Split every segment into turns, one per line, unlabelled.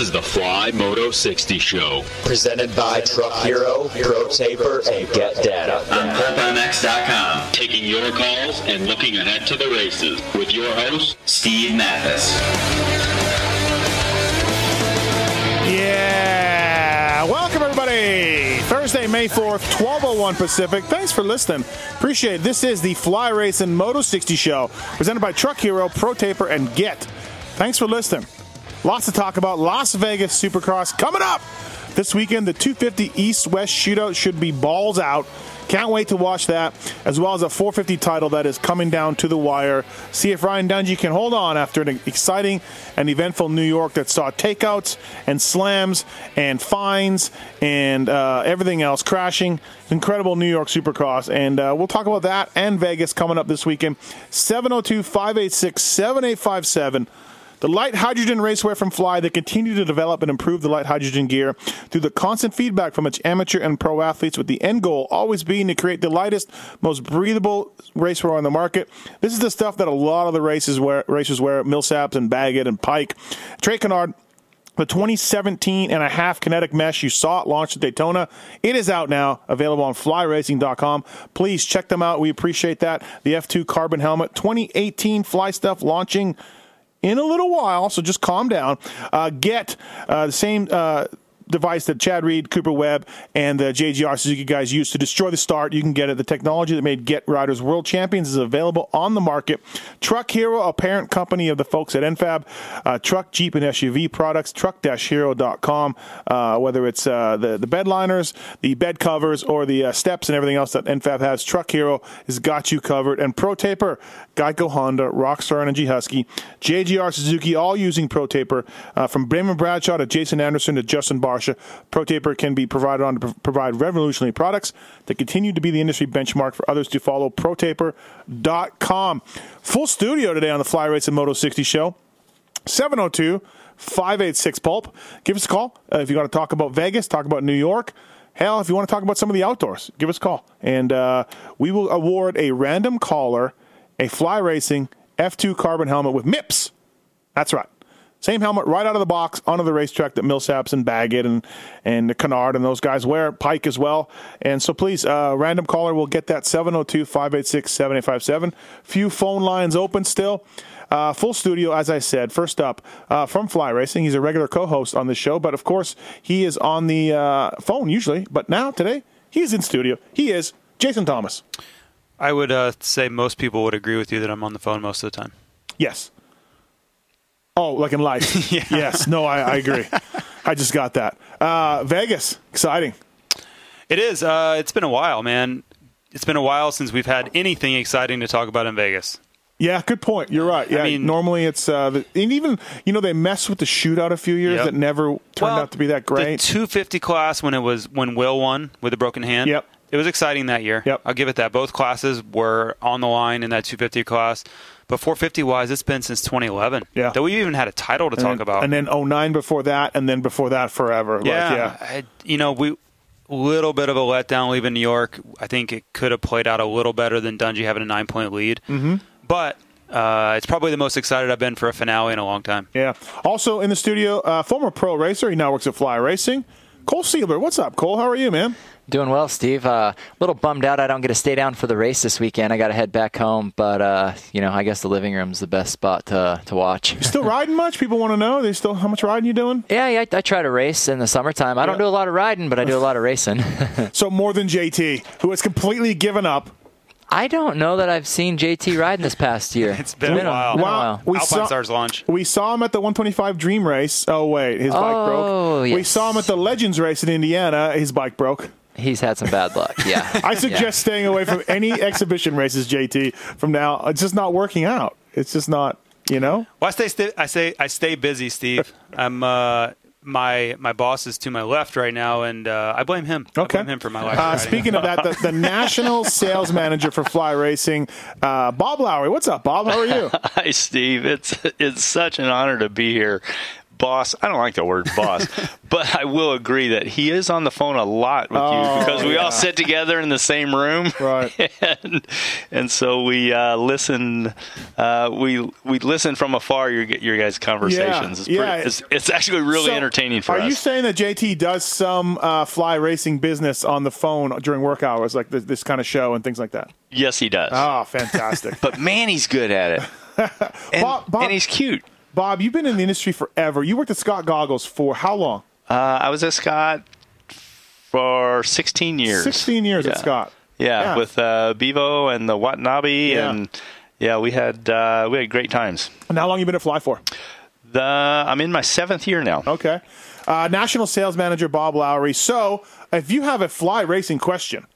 Is the Fly Moto 60 show.
Presented by Truck Hero, Pro Taper, and Get Data.
On PulpMX.com, taking your calls and looking ahead to the races with your host, Steve Matthes.
Yeah. Welcome, everybody. Thursday, May 4th, 1201 Pacific. Thanks for listening. Appreciate it. This is the Fly Racing Moto 60 show presented by Truck Hero, Pro Taper, and Get. Thanks for listening. Lots to talk about. Las Vegas Supercross coming up this weekend. The 250 East West shootout should be balls out. Can't wait to watch that, as well as a 450 title that is coming down to the wire. See if Ryan Dungey can hold on after an exciting and eventful New York that saw takeouts and slams and fines and uh, everything else crashing. Incredible New York Supercross. And uh, we'll talk about that and Vegas coming up this weekend. 702 586 7857. The light hydrogen racewear from Fly, they continue to develop and improve the light hydrogen gear through the constant feedback from its amateur and pro athletes, with the end goal always being to create the lightest, most breathable racewear on the market. This is the stuff that a lot of the races wear, racers wear, Millsaps and Baggett and Pike. Trey Canard, the 2017 and a half kinetic mesh you saw it launched at Daytona. It is out now, available on flyracing.com. Please check them out. We appreciate that. The F2 carbon helmet, 2018 Fly Stuff launching in a little while, so just calm down. Uh, get uh, the same uh, device that Chad Reed, Cooper Webb, and the JGR Suzuki guys used to destroy the start. You can get it. The technology that made Get Riders world champions is available on the market. Truck Hero, a parent company of the folks at NFAB, uh, truck, Jeep, and SUV products, truck-hero.com, uh, whether it's uh, the, the bed liners, the bed covers, or the uh, steps and everything else that NFAB has. Truck Hero has got you covered. And Pro Taper, Geico Honda, Rockstar Energy Husky, JGR Suzuki, all using Pro Taper. Uh, from Bremen Bradshaw to Jason Anderson to Justin Barcia, Pro Taper can be provided on to provide revolutionary products that continue to be the industry benchmark for others to follow. ProTaper.com. Full studio today on the Fly Racing Moto 60 show. 702 586 Pulp. Give us a call uh, if you want to talk about Vegas, talk about New York. Hell, if you want to talk about some of the outdoors, give us a call. And uh, we will award a random caller a Fly Racing F2 carbon helmet with MIPS. That's right. Same helmet right out of the box onto the racetrack that Millsaps and Baggett and and Canard and those guys wear, Pike as well. And so please, uh, random caller will get that 702 586 7857. Few phone lines open still. Uh, full studio, as I said. First up, uh, from Fly Racing. He's a regular co host on the show, but of course, he is on the uh, phone usually. But now, today, he's in studio. He is Jason Thomas.
I would uh, say most people would agree with you that I'm on the phone most of the time.
Yes. Oh, like in life.
Yeah.
Yes. No, I, I agree. I just got that. Uh, Vegas, exciting.
It is. Uh, it's been a while, man. It's been a while since we've had anything exciting to talk about in Vegas.
Yeah, good point. You're right. Yeah,
mean-
normally it's uh, the, and even you know they messed with the shootout a few years
Yep.
that never turned
Well,
out to be that
The
great.
250 class when it was when Will won with a broken hand.
Yep.
It was exciting that year.
Yep.
I'll give it that. Both classes were on the line in that 250 class. But 450 wise, it's been since 2011.
Yeah.
That we even had a title to
and
talk
then,
about.
and then 09 before that, and then before that forever. Like,
Yeah,
yeah.
I, you know, we little bit of a letdown leaving New York. I think it could have played out a little better than Dungey having a nine point lead. Mm-hmm. But uh, it's probably the most excited I've been for a finale in a long time.
Yeah. Also in the studio, uh, former pro racer. He now works at Fly Racing. Cole Siebler. What's up, Cole? How are you, man?
Doing well, Steve. A uh, little bummed out I don't get to stay down for the race this weekend. I got to head back home, but uh, you know, I guess the living room's the best spot to to watch.
Still riding much? People want to know. They still how much riding you doing?
yeah, yeah, I, I try to race in the summertime. I don't do a lot of riding, but I do a lot of racing.
So more than JT, who has completely given up
I don't know that I've seen JT ride this past year.
It's been a
been
while.
been a
Wow.
while.
We
Alpine
saw-
Stars launch.
We saw him at the 125 Dream Race. Oh wait, his bike
Oh,
broke. We saw him at the Legends Race in Indiana. His bike broke.
He's had some bad luck. Yeah.
I suggest staying away from any exhibition races, JT. From now, it's just not working out. It's just not. You know.
Well, I stay, sti- I say I stay busy, Steve. I'm uh, my my boss is to my left right now, and uh, I blame him. I
Okay.
blame him for my life.
Uh, speaking of that, the, the national sales manager for Fly Racing, uh, Bob Lowry. What's up, Bob? How are you?
Hi, Steve. It's it's such an honor to be here. Boss, I don't like the word boss, but I will agree that he is on the phone a lot with
Oh,
you because we
yeah.
all sit together in the same room,
Right.
and, and so we uh, listen. Uh, we we listen from afar. Your your guys' conversations. it's,
yeah.
it's, it's actually really
So,
entertaining for
Are
us.
Are you saying that JT does some uh, fly racing business on the phone during work hours, like this, this kind of show and things like that?
yes, he does.
Oh, fantastic.
but man, he's good at it, and,
Bob- Bob-
and he's cute.
Bob, you've been in the industry forever. You worked at Scott Goggles for how long?
Uh, I was at Scott for 16 years.
16 years at Scott.
Yeah,
Yeah.
with uh, Bevo and the Watanabe,
Yeah.
and yeah, we had uh, we had great times.
And how long you been at Fly for?
The I'm in my seventh year now.
Okay. Uh, National Sales Manager Bob Lowry. So, if you have a fly racing question,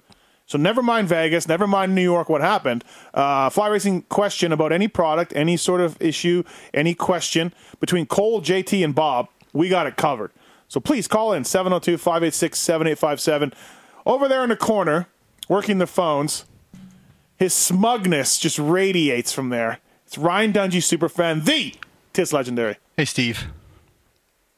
so never mind Vegas, never mind New York, what happened, uh, fly racing question about any product, any sort of issue, any question between Cole, JT, and Bob, we got it covered. So please call in 702 586 7857. Over there in the corner, working the phones, his smugness just radiates from there. It's Ryan Dungey, superfan, the Tits Legendary.
Hey, Steve.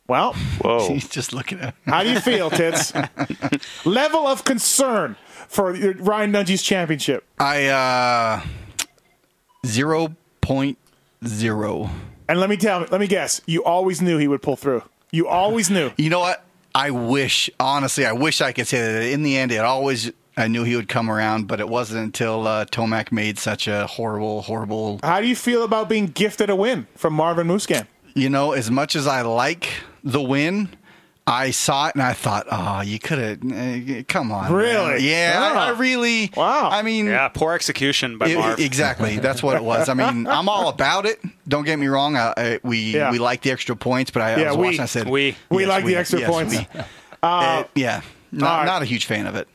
Well,
Whoa!
He's just looking at
how do you feel, Tits? Level of concern for Ryan Dungey's championship.
I uh zero point zero.
And let me tell let me guess, you always knew he would pull through. You always knew.
You know what? I wish, honestly, I wish I could say that. In the end, it always. I knew he would come around, but it wasn't until uh, Tomac made such a horrible, horrible.
How do you feel about being gifted a win from Marvin Musquin?
You know, as much as I like the win, I saw it and I thought, oh, you could have. Uh, come on, man."
Really?
Yeah, I, I
Oh.
really.
Wow.
I mean,
yeah, poor execution by
It-
Marv.
exactly. That's what it was. I mean, I'm all about it. Don't get me wrong. I, I, we
Yeah.
we like the extra points, but I, I
Yeah,
was
we-
watching. I said
we-
We
yes,
like the extra
yes,
points.
we. Uh, yeah, not,
all right.
not a huge fan of it.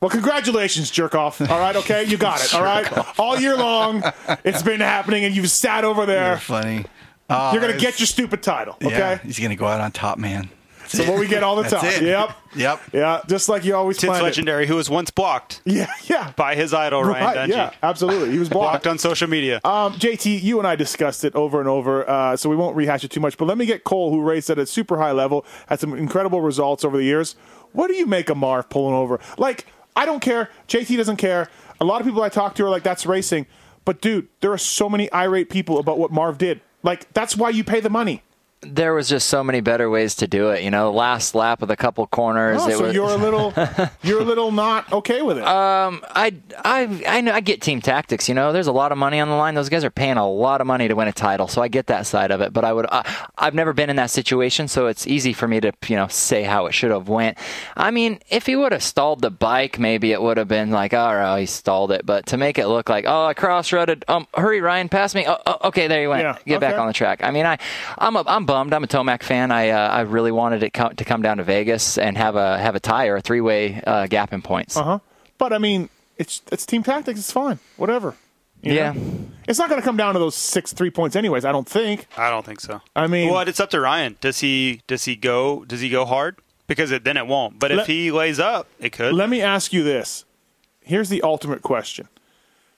Well, congratulations, jerk off. All right, okay, you got it. All right, all year long, it's been happening, and you've sat over
You're
there.
funny. Uh,
You're gonna get your stupid title, okay?
Yeah, he's gonna go out on top, man.
So what we get all the
That's
time.
it.
Yep,
Yep.
yeah, just like you always
Tits
planned it.
legendary, who was once blocked
Yeah, yeah.
by his idol Ryan
Right,
Dungey.
yeah, absolutely. He was blocked.
Blocked on social media.
Um, JT, you and I discussed it over and over, uh, so we won't rehash it too much. But let me get Cole, who raced at a super high level, had some incredible results over the years. What do you make of Marv pulling over? Like, I don't care. JT doesn't care. A lot of people I talk to are like, "That's racing," but dude, there are so many irate people about what Marv did. Like, that's why you pay the money.
There was just so many better ways to do it. You know, last lap of the couple corners.
Oh,
it
so
was,
you're a little, you're a little not okay with it.
I, I, I know I get team tactics. You know, there's a lot of money on the line. Those guys are paying a lot of money to win a title, so I get that side of it. But I would, uh, I've never been in that situation, so it's easy for me to, you know, say how it should have went. I mean, if he would have stalled the bike, maybe it would have been like, oh, all right, he stalled it. But to make it look like, oh, I cross-rutted. Um, hurry, Ryan, pass me. Oh, oh, okay, there you went.
Yeah,
Get back on the track. I mean, I, I'm, a, I'm bummed. I'm a Tomac fan. I, uh, I really wanted it co- to come down to Vegas and have a, have a tie or a three-way uh, gap in points.
Uh huh. But I mean, it's it's team tactics. It's fine. Whatever. You
Yeah.
know? It's not going to come down to those six three points, anyways. I don't think.
I don't think so.
I mean-
well, it's up to Ryan. Does he does he go does he go hard? Because it, then it won't. But
Let-
if he lays up, it could.
Let me ask you this. Here's the ultimate question.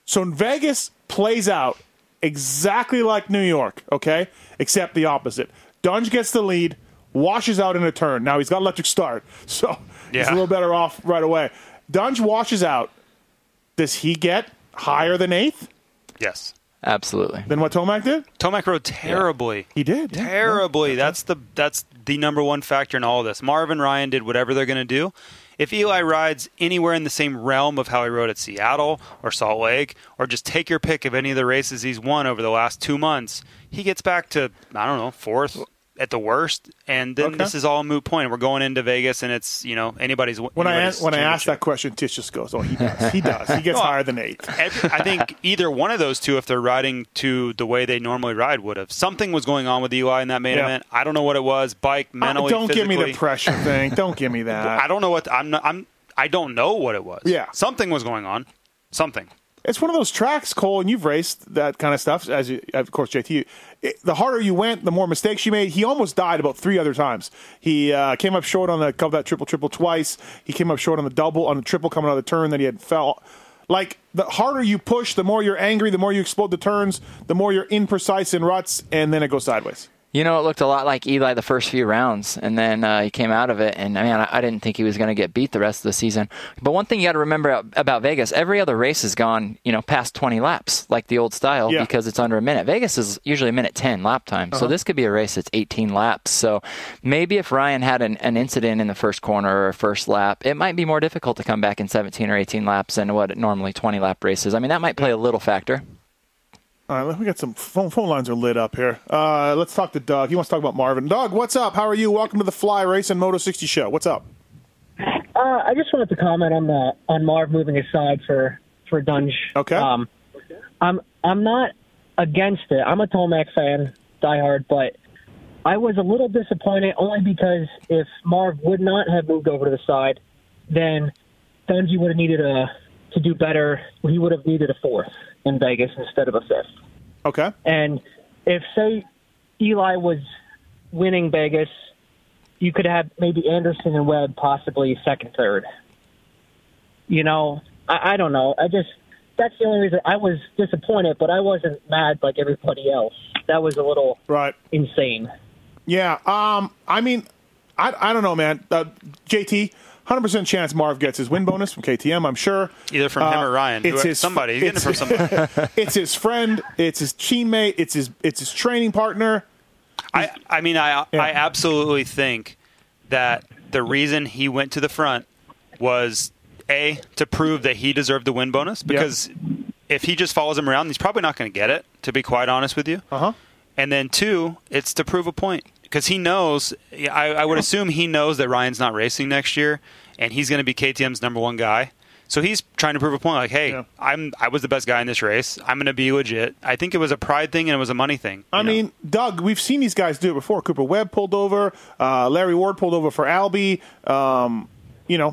So Vegas plays out exactly like New York, okay? Except the opposite. Dunge gets the lead, washes out in a turn. Now he's got electric start, so he's a little better off right away. Dunge washes out. Does he get higher than eighth
yes.
Absolutely.
Then what Tomac did?
Tomac rode terribly.
He did. yeah.
terribly. That's the that's the number one factor in all of this. Marvin Ryan did whatever they're going to do. If Eli rides anywhere in the same realm of how he rode at Seattle or Salt Lake, or just take your pick of any of the races he's won over the last two months, he gets back to I don't know fourth, at the worst, and then
Okay.
this is all moot point. We're going into Vegas, and it's you know anybody's
When I
anybody's
ask, when I ask that question, Tish just goes, "Oh, he does. He does. He gets
No,
higher than eight.
Every- I think either one of those two, if they're riding to the way they normally ride, would have. Something was going on with Eli in that main
Yeah.
event. I don't know what it was. Bike,
Uh,
mentally,
don't give me the pressure thing. Don't give me that.
I don't know what I'm. Not, I'm. I don't know what it was.
Yeah.
something was going on. Something.
It's one of those tracks, Cole, and you've raced that kind of stuff. As you, of course, JT. It, the harder you went, the more mistakes you made. He almost died about three other times. He uh, came up short on the of that triple triple twice. He came up short on the double on the triple coming out of the turn that he had fell. Like the harder you push, the more you're angry, the more you explode the turns, the more you're imprecise in ruts, and then it goes sideways.
You know, it looked a lot like Eli the first few rounds, and then uh, he came out of it. And man, I, I didn't think he was going to get beat the rest of the season. But one thing you got to remember about Vegas: every other race has gone, you know, past 20 laps, like the old style,
Yeah.
because it's under a minute. Vegas is usually a minute 10 lap time, so this could be a race that's 18 laps. So maybe if Ryan had an, an incident in the first corner or first lap, it might be more difficult to come back in 17 or 18 laps than what normally 20 lap races. I mean, that might play a little factor.
All right, we got some phone, phone lines are lit up here. Uh, let's talk to Doug. He wants to talk about Marvin. Doug, what's up? How are you? Welcome to the Fly Racing Moto 60 show. What's up?
Uh, I just wanted to comment on the on Marv moving aside for for Dunge.
Okay.
Um, I'm I'm not against it. I'm a Tomac fan, diehard, but I was a little disappointed only because if Marv would not have moved over to the side, then Dungey would have needed a to do better. He would have needed a fourth in Vegas instead of a fifth.
Okay.
And if say Eli was winning Vegas, you could have maybe Anderson and Webb possibly second, third. You know, I, I don't know. I just that's the only reason I was disappointed, but I wasn't mad like everybody else. That was a little
Right.
insane.
Yeah. Um. I mean, I I don't know, man. Uh, JT, hundred percent chance Marv gets his win bonus from KTM. I'm sure.
Either from him
Uh,
or Ryan.
It's his
somebody. He's getting it from somebody.
it's his friend. It's his teammate. It's his it's his training partner.
I, I mean, I,
Yeah.
I absolutely think that the reason he went to the front was a to prove that he deserved the win bonus because if he just follows him around, he's probably not going to get it. To be quite honest with you,
Uh huh.
and then two, it's to prove a point because he knows. I, I would assume he knows that Ryan's not racing next year, and he's going to be KTM's number one guy. So he's trying to prove a point, like, hey,
Yeah.
I'm I was the best guy in this race. I'm going to be legit. I think it was a pride thing and it was a money thing.
I
you know?
mean, Doug, we've seen these guys do it before. Cooper Webb pulled over. Uh, Larry Ward pulled over for Albie. Um, you know,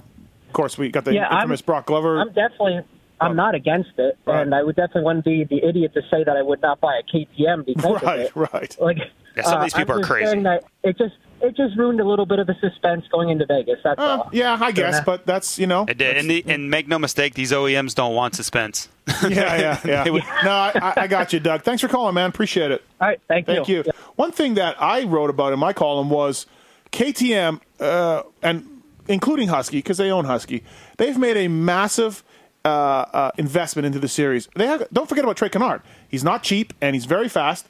of course, we got the
Yeah, I'm-
infamous Broc Glover.
I'm definitely I'm not against it,
Right.
and I would definitely wouldn't be the idiot to say that I would not buy a KTM because of
right,
it.
right.
Like
Yeah, some of
uh,
these people
I'm
are crazy.
saying That it just it just ruined a little bit of the suspense going into Vegas. That's
Uh,
all.
yeah, I guess,
Yeah.
but that's you know.
It did, and, the, and make no mistake, these OEMs don't want suspense.
yeah, yeah, yeah.
Would-
no, I, I- I got you, Doug. Thanks for calling, man. Appreciate it.
All right, thank, you.
Thank you.
Yeah.
One thing that I wrote about in my column was KTM, uh, and including Husky, because they own Husky, they've made a massive uh, uh, investment into the series. They have, don't forget about Trey Canard. He's not cheap, and he's very fast.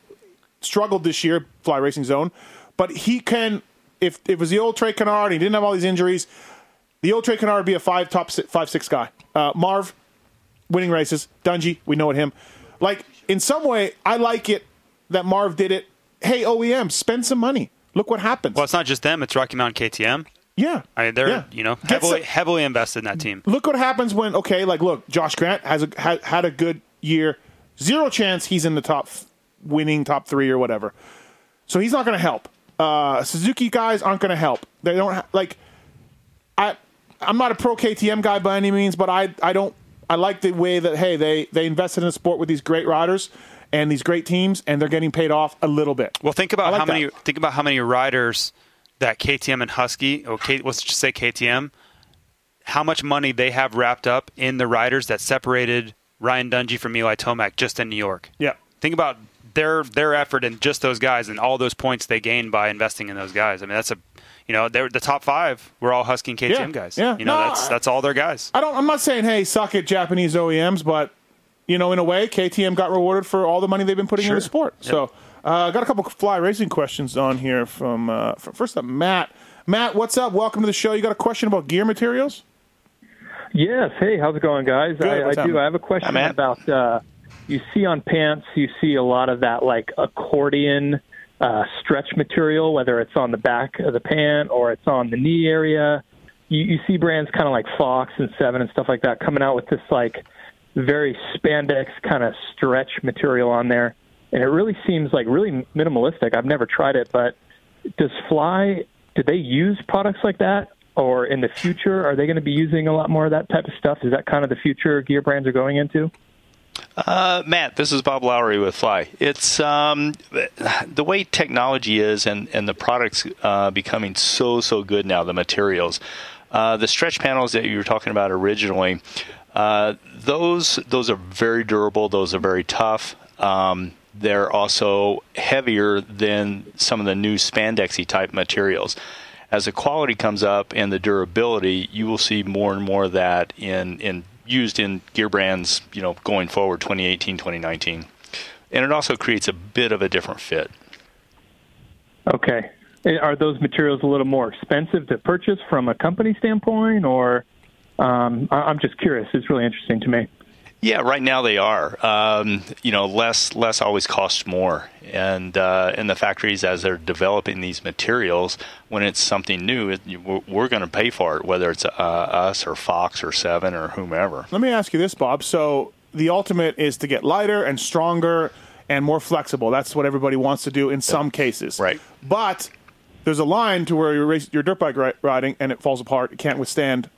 Struggled this year, Fly Racing Zone, but he can. If, if it was the old Trey Canard, he didn't have all these injuries. The old Trey Canard would be a five top si- five six guy. Uh, Marv, winning races. Dungey, we know it him. Like in some way, I like it that Marv did it. Hey OEM, spend some money. Look what happens.
Well, it's not just them; it's Rocky Mountain KTM.
Yeah,
I mean, they're
Yeah.
you know heavily
some-
heavily invested in that team.
look what happens when okay, like look, Josh Grant has a, had, had a good year. Zero chance he's in the top winning top three or whatever. So he's not going to help. Uh, Suzuki guys aren't going to help. They don't ha- like. I I'm not a pro KTM guy by any means, but I I don't I like the way that hey they they invested in the sport with these great riders and these great teams and they're getting paid off a little bit.
Well, think about
like
how many
that.
think about how many riders that KTM and Husky, or K, let's just say KTM, how much money they have wrapped up in the riders that separated Ryan Dungey from Eli Tomac just in New York.
Yeah.
Think about their their effort and just those guys and all those points they gained by investing in those guys. I mean, that's a you know they're the top five. We're all Husky and KTM
Yeah,
guys.
yeah.
You know
No,
that's that's all their guys.
I don't. I'm not saying hey suck it Japanese OEMs, but you know in a way KTM got rewarded for all the money they've been putting in the
Sure.
sport. So uh, got a couple fly racing questions on here from, uh, from first up Matt. Matt, what's up? Welcome to the show. You got a question about gear materials?
Yes. Hey, how's it going, guys?
Good.
I, I
What's
do.
happening?
I have a question
Matt.
about. Uh, you see on pants, you see a lot of that like accordion uh, stretch material, whether it's on the back of the pant or it's on the knee area. You, you see brands kind of like Fox and Seven and stuff like that coming out with this like very spandex kind of stretch material on there, and it really seems like really minimalistic. I've never tried it, but does Fly? Do they use products like that? Or in the future, are they going to be using a lot more of that type of stuff? Is that kind of the future gear brands are going into?
Uh, Matt, this is Bob Lowry with Fly. It's um, the way technology is, and and the products uh, becoming so so good now. The materials, uh, the stretch panels that you were talking about originally, uh, those those are very durable. Those are very tough. Um, they're also heavier than some of the new spandexy type materials. As the quality comes up and the durability, you will see more and more of that in in used in gear brands, you know, going forward 2018, 2019. And it also creates a bit of a different fit.
Okay. Are those materials a little more expensive to purchase from a company standpoint, or um, I'm just curious. It's really interesting to me.
Yeah, right now they are. Um, you know, less less always costs more, and uh, in the factories as they're developing these materials, when it's something new, it, we're going to pay for it, whether it's uh, us or Fox or Seven or whomever.
Let me ask you this, Bob. So the ultimate is to get lighter and stronger and more flexible. That's what everybody wants to do in some cases,
right?
But there's a line to where you're, you're dirt bike riding and it falls apart. It can't withstand.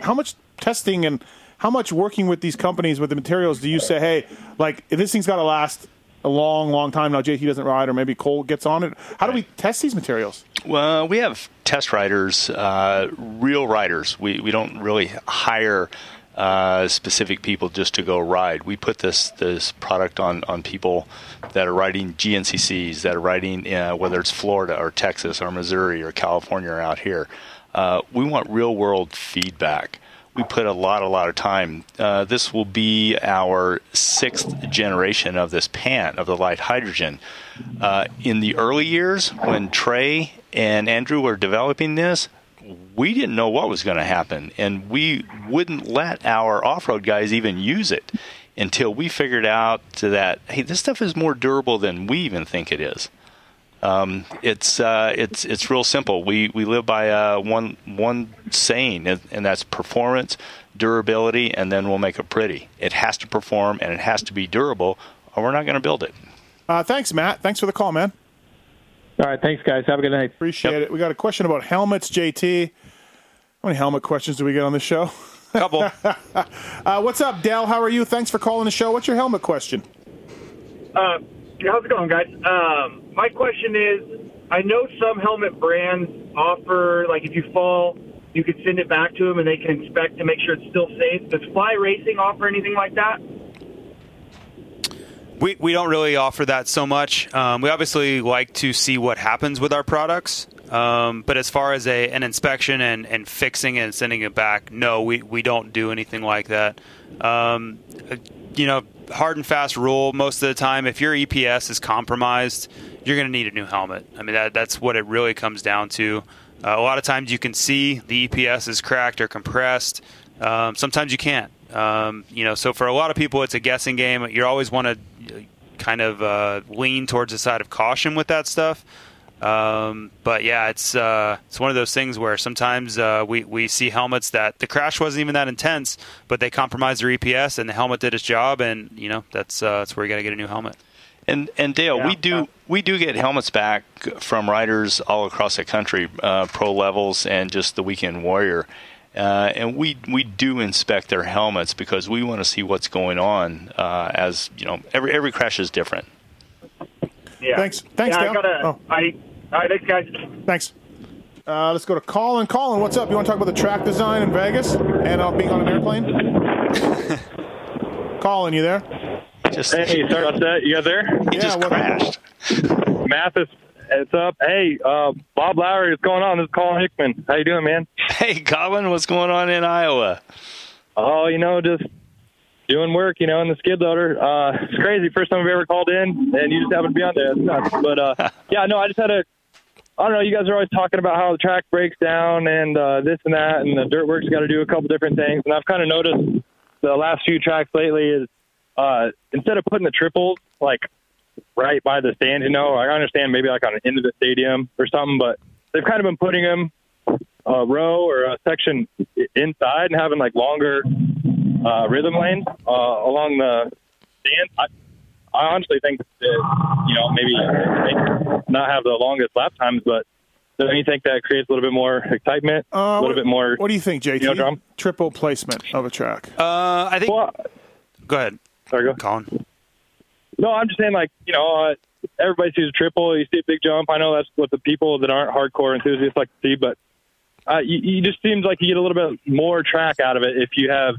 How much testing and how much working with these companies with the materials do you say, hey, like if this thing's got to last a long, long time now, JT doesn't ride, or maybe Cole gets on it. How do we test these materials?
Well, we have test riders, uh, real riders. We we don't really hire uh, specific people just to go ride. We put this this product on on people that are riding GNCCs, that are riding uh, whether it's Florida or Texas or Missouri or California or out here. Uh, we want real world feedback. We put a lot, a lot of time. Uh, this will be our sixth generation of this pant of the light hydrogen. Uh, in the early years, when Trey and Andrew were developing this, we didn't know what was going to happen, and we wouldn't let our off-road guys even use it until we figured out that hey, this stuff is more durable than we even think it is. Um, it's uh, it's it's real simple. We we live by uh, one one saying, and, and that's performance, durability, and then we'll make it pretty. It has to perform and it has to be durable, or we're not going to build it.
Uh, thanks, Matt. Thanks for the call, man.
All right, thanks, guys. Have a good night.
Appreciate yep. it. We got a question about helmets, JT. How many helmet questions do we get on the show?
Couple.
uh, what's up, Dell? How are you? Thanks for calling the show. What's your helmet question?
Uh, how's it going, guys? Um, my question is, I know some helmet brands offer, like, if you fall, you could send it back to them and they can inspect to make sure it's still safe. Does Fly Racing offer anything like that?
We, we don't really offer that so much. Um, we obviously like to see what happens with our products. Um, but as far as a, an inspection and, and fixing and sending it back, no, we, we don't do anything like that. Um, you know, hard and fast rule most of the time. If your EPS is compromised, you're going to need a new helmet. I mean, that, that's what it really comes down to. Uh, a lot of times you can see the EPS is cracked or compressed. Um, sometimes you can't. Um, you know, so for a lot of people, it's a guessing game. You always want to kind of uh, lean towards the side of caution with that stuff. Um, but yeah, it's uh, it's one of those things where sometimes uh, we we see helmets that the crash wasn't even that intense, but they compromised their EPS and the helmet did its job, and you know that's uh, that's where you got to get a new helmet.
And and Dale, yeah. we do we do get helmets back from riders all across the country, uh, pro levels and just the weekend warrior. Uh, and we we do inspect their helmets because we want to see what's going on. Uh, as you know, every every crash is different.
Yeah.
Thanks. Thanks,
yeah,
Dale.
I gotta,
oh.
I all right, thanks, guys.
Thanks. Uh, let's go to Colin. Colin, what's up? You want to talk about the track design in Vegas and uh, being on an airplane? Colin, you there?
Just, hey, sorry about that. You guys there?
He
Yeah,
just
what-
crashed.
Matthes, it's up. Hey, uh, Bob Lowry, what's going on? This is Colin Hickman. How you doing, man?
Hey, Colin, what's going on in Iowa?
Oh, you know, just doing work, you know, in the skid loader. Uh, it's crazy. First time I've ever called in, and you just happen to be on there. It's nuts. But uh, yeah, no, I just had a. I don't know. You guys are always talking about how the track breaks down and uh, this and that, and the dirt work's got to do a couple different things. And I've kind of noticed the last few tracks lately is uh, instead of putting the triples like right by the stand. You know, I understand maybe like on the end of the stadium or something, but they've kind of been putting them a row or a section inside and having like longer uh, rhythm lanes uh, along the stand. I, I honestly think that you know maybe they not have the longest lap times, but don't you think that creates a little bit more excitement,
Uh,
a little
what,
bit more?
What do you think, JT?
You know, drum?
Triple placement of a track.
Uh, I think. go ahead.
Sorry, go.
Colin.
No, I'm just saying, like, you know, uh, everybody sees a triple. You see a big jump. I know that's what the people that aren't hardcore enthusiasts like to see, but uh, you, you just seems like you get a little bit more track out of it if you have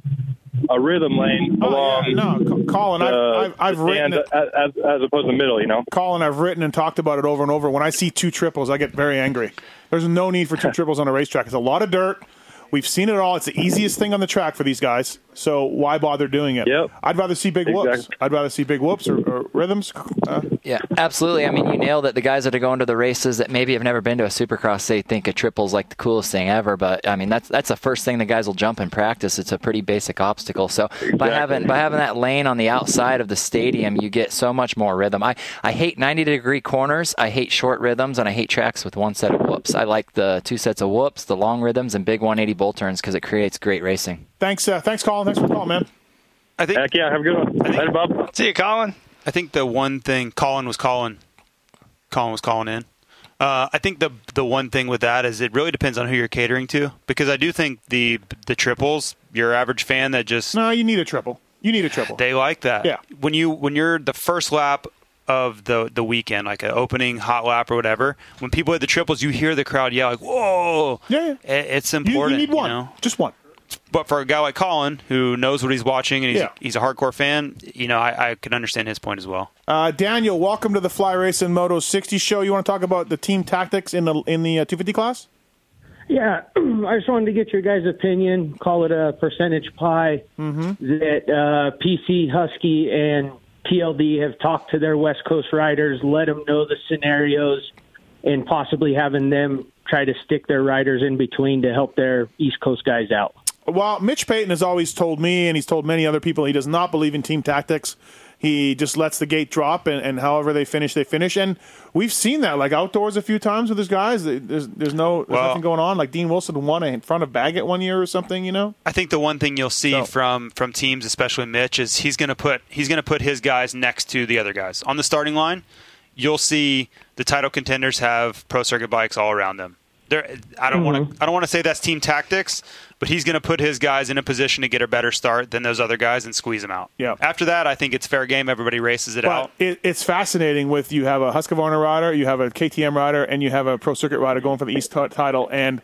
a rhythm lane along.
Oh, no, Co- Colin, I've, I've, I've written it.
as, as opposed to the middle, you know.
Colin, I've written and talked about it over and over. When I see two triples, I get very angry. There's no need for two triples on a racetrack. It's a lot of dirt. We've seen it all. It's the easiest thing on the track for these guys. So why bother doing it? Yep. I'd rather see big whoops.
Exactly.
I'd rather see big whoops or, or rhythms. Uh,
Yeah, absolutely. I mean, you nailed it. The guys that are going to the races that maybe have never been to a supercross, they think a triple's like the coolest thing ever. But I mean, that's that's the first thing the guys will jump in practice. It's a pretty basic obstacle. So by having by having that lane on the outside of the stadium, you get so much more rhythm. I I hate 90 degree corners. I hate short rhythms, and I hate tracks with one set of whoops. I like the two sets of whoops, the long rhythms, and big 180 bull turns because it creates great racing.
thanks, uh, thanks, Colin. Thanks for calling, man.
I think.
Heck yeah, have a good one. Later, Bob.
See you, Colin.
I think the one thing Colin was calling, Colin was calling in. Uh, I think the the one thing with that is it really depends on who you're catering to because I do think the the triples, your average fan that just
no, you need a triple. You need a triple.
They like that.
Yeah.
When you when you're the first lap of the the weekend, like an opening hot lap or whatever, when people hit the triples, you hear the crowd yell like, "Whoa!"
Yeah,
yeah. It's important.
you need one.
know?
Just one.
But for a guy like Colin, who knows what he's watching and he's
Yeah.
he's a hardcore fan, you know, I, I can understand his point as well.
Uh, Daniel, welcome to the Fly Racing Moto 60 show. You want to talk about the team tactics in the in the uh, 250 class?
Yeah, I just wanted to get your guys' opinion. Call it a percentage pie that uh, PC, Husky, and TLD have talked to their West Coast riders, let them know the scenarios, and possibly having them try to stick their riders in between to help their East Coast guys out.
Well, Mitch Payton has always told me, and he's told many other people, he does not believe in team tactics. He just lets the gate drop, and, and however they finish, they finish. And we've seen that, like outdoors, a few times with his guys. There's there's no there's
Well-
nothing going on. Like Dean Wilson won in front of Baggett one year or something, you know.
I think the one thing you'll see from from teams, especially Mitch, is he's to put he's going to put his guys next to the other guys on the starting line. You'll see the title contenders have pro circuit bikes all around them. There, I don't want to mm-hmm. I don't want to say that's team tactics, but he's going to put his guys in a position to get a better start than those other guys and squeeze them out.
Yeah.
After that, I think it's fair game. Everybody races it
But
out.
it, it's fascinating with you have a Husqvarna rider, you have a KTM rider, and you have a pro circuit rider going for the East t- title, and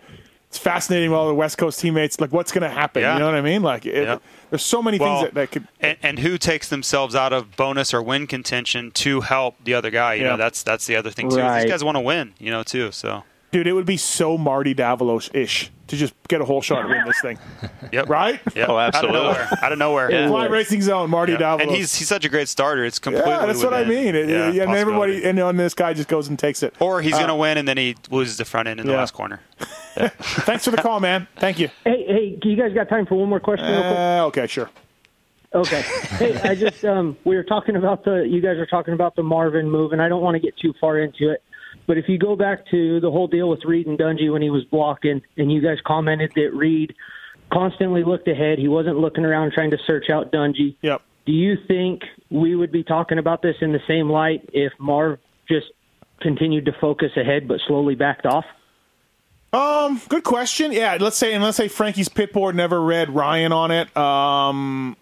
it's fascinating with all the West Coast teammates. Like, what's going to happen?
Yeah.
You know what I mean? Like, it,
Yeah.
there's so many
Well,
things that, that could.
and, and who takes themselves out of bonus or win contention to help the other guy? You
Yeah.
know, that's that's the other thing too.
Right.
These guys want to win, you know, too. So
Dude, it would be so Marty Davalos ish to just get a whole shot and win this thing.
Yep.
Right?
Yep.
Oh,
Out of
absolutely.
nowhere. Out of nowhere.
Yeah. Fly Racing Zone, Marty
Yeah.
Davalos.
And he's he's such a great starter. It's completely.
yeah, that's what I mean. It-
yeah,
and everybody,
possibility.
and then this guy just goes and takes it.
Or he's
Uh,
going to win and then he loses the front end in the last corner.
Thanks for the call, man. Thank you.
Hey, hey, you guys got time for one more question? real quick?
Uh, okay, sure.
Okay. Hey, I just um, we were talking about the you guys are talking about the Marvin move, and I don't want to get too far into it, but if you go back to the whole deal with Reed and Dungey when he was blocking, and you guys commented that Reed constantly looked ahead, he wasn't looking around trying to search out Dungey.
Yep.
Do you think we would be talking about this in the same light if Marv just continued to focus ahead but slowly backed off?
Um, good question. Yeah, let's say and let's say Frankie's pit board never read Ryan on it. Um,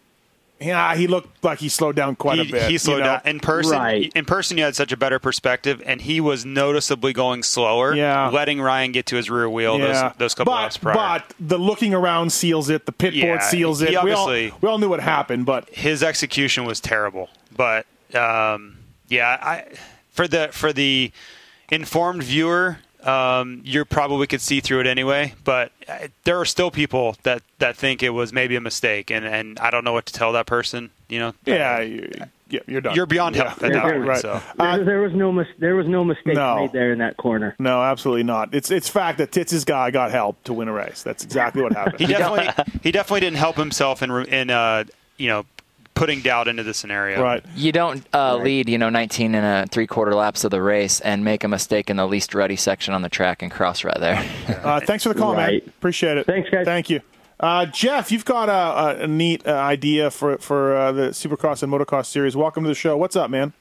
yeah, he looked like he slowed down quite
he,
a bit.
he slowed
you know?
down in person. In person, you had such a better perspective, and he was noticeably going slower.
Yeah.
letting Ryan get to his rear wheel
Yeah.
those those couple
but,
laps prior.
But the looking around seals it. The pit board seals it. we, all,
obviously-
we all knew what happened, but
his execution was terrible. But um, yeah, I for the for the informed viewer, um, you probably could see through it anyway. But uh, there are still people that, that think it was maybe a mistake, and, and I don't know what to tell that person. You know,
yeah, you, yeah, you're done.
You're beyond
Yeah,
help at
you're
that point.
right.
So.
There, there was no mis- there was no mistake
No.
made there in that corner.
No, absolutely not. It's it's fact that Tits' guy got help to win a race. That's exactly what happened.
he definitely he definitely didn't help himself in in uh, you know putting doubt into the scenario.
Right.
You don't uh, lead, you know, 19 and a three quarter laps of the race and make a mistake in the least ruddy section on the track and cross right there.
Uh, thanks for the call, man. Appreciate it.
Thanks, guys.
Thank you. Uh, Jeff, you've got a, a, a neat uh, idea for for uh, the Supercross and Motocross series. Welcome to the show. What's up, man?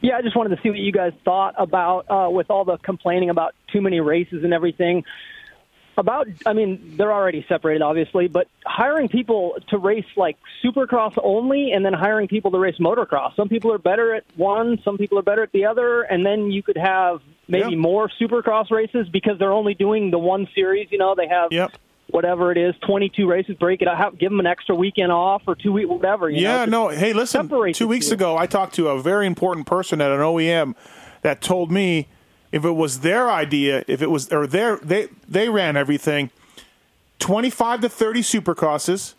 Yeah, I just wanted to see what you guys thought about uh, with all the complaining about too many races and everything. About, I mean, they're already separated, obviously, but hiring people to race like Supercross only, and then hiring people to race motocross. Some people are better at one, some people are better at the other, and then you could have maybe
Yep.
more Supercross races because they're only doing the one series. You know, they have
Yep.
whatever it is, twenty-two races. Break it out, give them an extra weekend off or two week, whatever. You
yeah,
know,
no. Hey, listen. Two weeks ago, I talked to a very important person at an OEM that told me if it was their idea, if it was or their they they ran everything, twenty five to thirty supercrosses,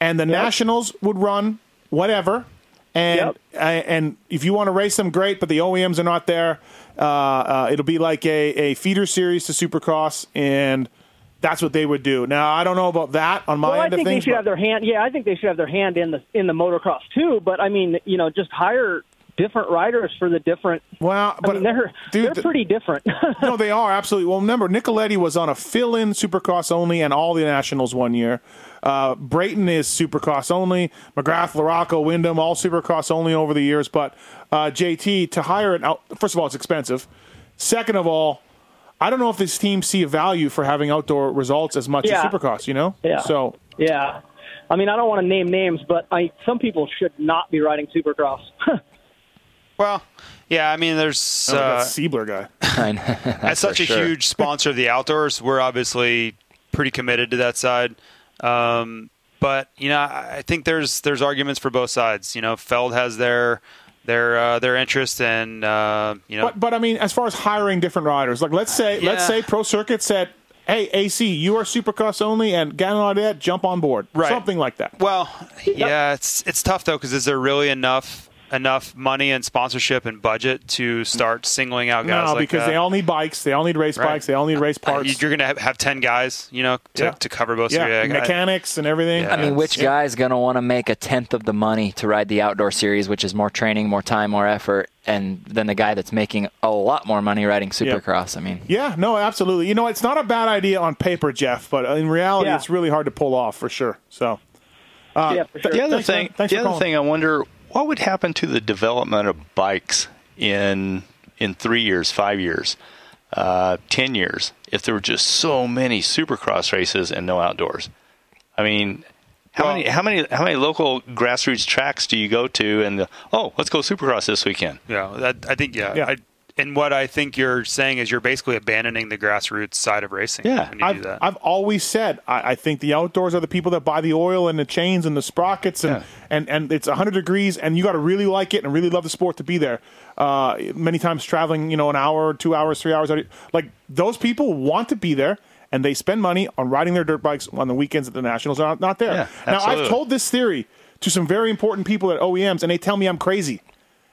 and the nationals would run whatever. And uh, and if you want to race them, great. But the OEMs are not there. Uh, uh, it'll be like a, a feeder series to Supercross, and that's what they would do. Now I don't know about that on my
well, I
end
think
of
they should have their hand. Yeah, I think they should have their hand in the in the motocross too. But I mean, you know, just hire different riders for the different.
Well,
I
but
mean, they're
dude,
they're pretty different.
no, they are absolutely. Well, remember, Nicoletti was on a fill-in Supercross only and all the nationals one year. Uh, Brayton is Supercross only. McGrath, Larocco, Windham, all Supercross only over the years. But uh, JT to hire it out. First of all, it's expensive. Second of all, I don't know if this team see a value for having outdoor results as much
Yeah.
as Supercross. You know,
Yeah.
So
yeah, I mean, I don't want to name names, but I some people should not be riding Supercross.
Well, yeah, I mean, there's
oh, that
uh,
Siebler guy.
as such a
sure.
huge sponsor of the outdoors, we're obviously pretty committed to that side. Um, but you know, I I think there's there's arguments for both sides. You know, Feld has their their uh, their interest, and uh, you know,
But but I mean, as far as hiring different riders, like let's say let's say Pro Circuit said, "Hey AC, you are Supercross only, and Gannon Audette, jump on board,"
Right.
something like that.
Well, yeah, it's it's tough though because is there really enough enough money and sponsorship and budget to start singling out guys
No,
like
because
that?
they all need bikes, they all need race
Right.
bikes, they all need race
Uh,
parts.
You're going to have, have ten guys, you know, to,
Yeah.
to cover both.
yeah,
of you.
Mechanics and everything.
Yeah.
I mean, which
Yeah.
is going to want to make a tenth of the money to ride the outdoor series, which is more training, more time, more effort, and than the guy that's making a lot more money riding Supercross? I mean,
Yeah, no, absolutely. You know, it's not a bad idea on paper, Jeff, but in reality,
Yeah.
it's really hard to pull off for sure. So, uh,
yeah, for sure.
The other
Thanks, man.
thing,
Thanks
the
for
other
calling.
thing, I wonder what would happen to the development of bikes in in three years, five years, uh, ten years, if there were just so many Supercross races and no outdoors. I mean, how
Well-
many how many how many local grassroots tracks do you go to? And the, oh, let's go Supercross this weekend.
Yeah, that, I think yeah.
Yeah.
I, and what I think you're saying is you're basically abandoning the grassroots side of racing.
Yeah.
when you
I've,
that.
I've always said I, I think the outdoors are the people that buy the oil and the chains and the sprockets and
Yeah.
and, and it's 100 degrees and you got to really like it and really love the sport to be there. Uh, many times traveling, you know, an hour, two hours, three hours, like those people want to be there and they spend money on riding their dirt bikes on the weekends that the nationals are not, not there.
Yeah,
now I've told this theory to some very important people at OEMs and they tell me I'm crazy.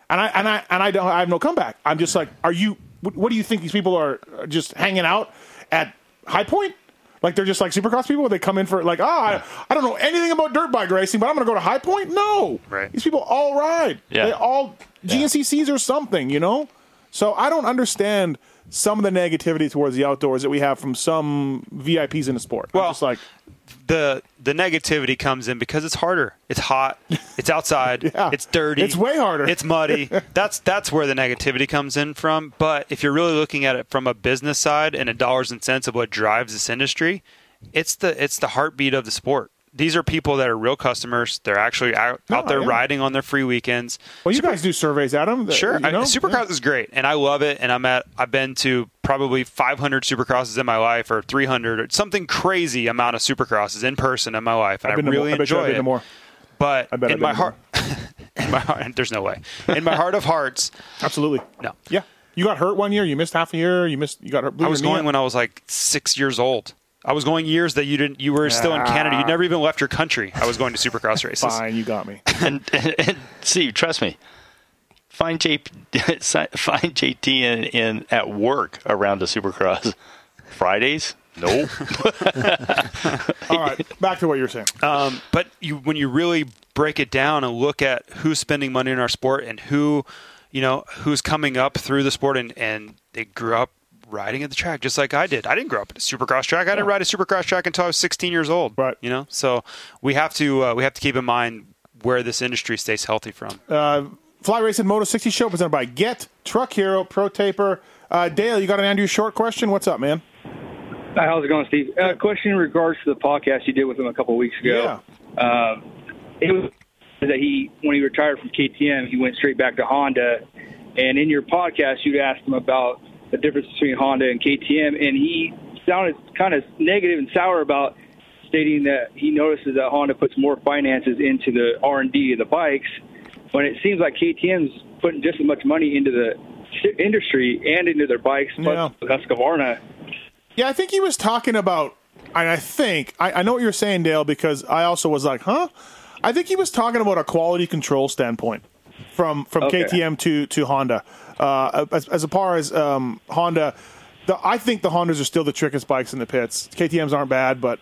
And I and I and I don't I have no comeback. I'm just like, are you? What, what do you think these people are just hanging out at High Point? Like they're just like Supercross people. They come in for like, oh, I, I don't know anything about dirt bike racing, but I'm going to go to High Point. No,
Right.
These people all ride.
Yeah.
They all GNCCs or something, you know. So I don't understand some of the negativity towards the outdoors that we have from some VIPs in the sport. I'm
Well,
just like,
the the negativity comes in because it's harder. It's hot. It's outside.
Yeah.
It's dirty.
It's way harder.
It's muddy. that's that's where the negativity comes in from. But if you're really looking at it from a business side and a dollars and cents of what drives this industry, it's the it's the heartbeat of the sport. These are people that are real customers. They're actually out,
No,
out there
yeah.
riding on their free weekends.
well, you guys do surveys, Adam. that-
Sure,
you
I,
know?
Supercross is great, and I love it. And I'm at I've been to probably 500 Supercrosses in my life, or 300, or something crazy amount of Supercrosses in person in my life, and
I've been
I really
more, I
enjoy it.
more.
But
I
in my heart, in my heart, there's no way. In my heart of hearts,
Absolutely.
no.
Yeah. You got hurt one year. You missed half a year. You missed. You got hurt.
I was going when I was like six years old. I was going years that you didn't. You were still in Canada. You never even left your country. I was going to Supercross races.
Fine, you got me.
and, and, and Steve, trust me. Find J, find JT in, in at work around the Supercross Fridays, Nope.
All right, back to what you were saying.
Um, but you, when you really break it down and look at who's spending money in our sport and who, you know, who's coming up through the sport and, and they grew up riding at the track just like I did. I didn't grow up at a supercross track. I didn't ride a supercross track until I was 16 years old.
Right.
You know, so we have to uh, we have to keep in mind where this industry stays healthy from.
Uh, Fly Racing Moto 60 show presented by Get, Truck Hero, Pro Taper. Uh, Dale, you got an Andrew Short question? What's up, man?
Hi, how's it going, Steve? Uh, question in regards to the podcast you did with him a couple of weeks ago. Um, it was that he, when he retired from KTM, he went straight back to Honda. And in your podcast, you'd asked him about the difference between Honda and KTM, and he sounded kind of negative and sour about stating that he notices that Honda puts more finances into the R and D of the bikes, when it seems like KTM's putting just as much money into the industry and into their bikes, plus Husqvarna.
Yeah, I think he was talking about, and I think, I, I know what you're saying, Dale, because I also was like, huh? I think he was talking about a quality control standpoint from from
Okay.
KTM to to Honda. Uh, as, as far as um, Honda, the, I think the Hondas are still the trickiest bikes in the pits. KTM's aren't bad, but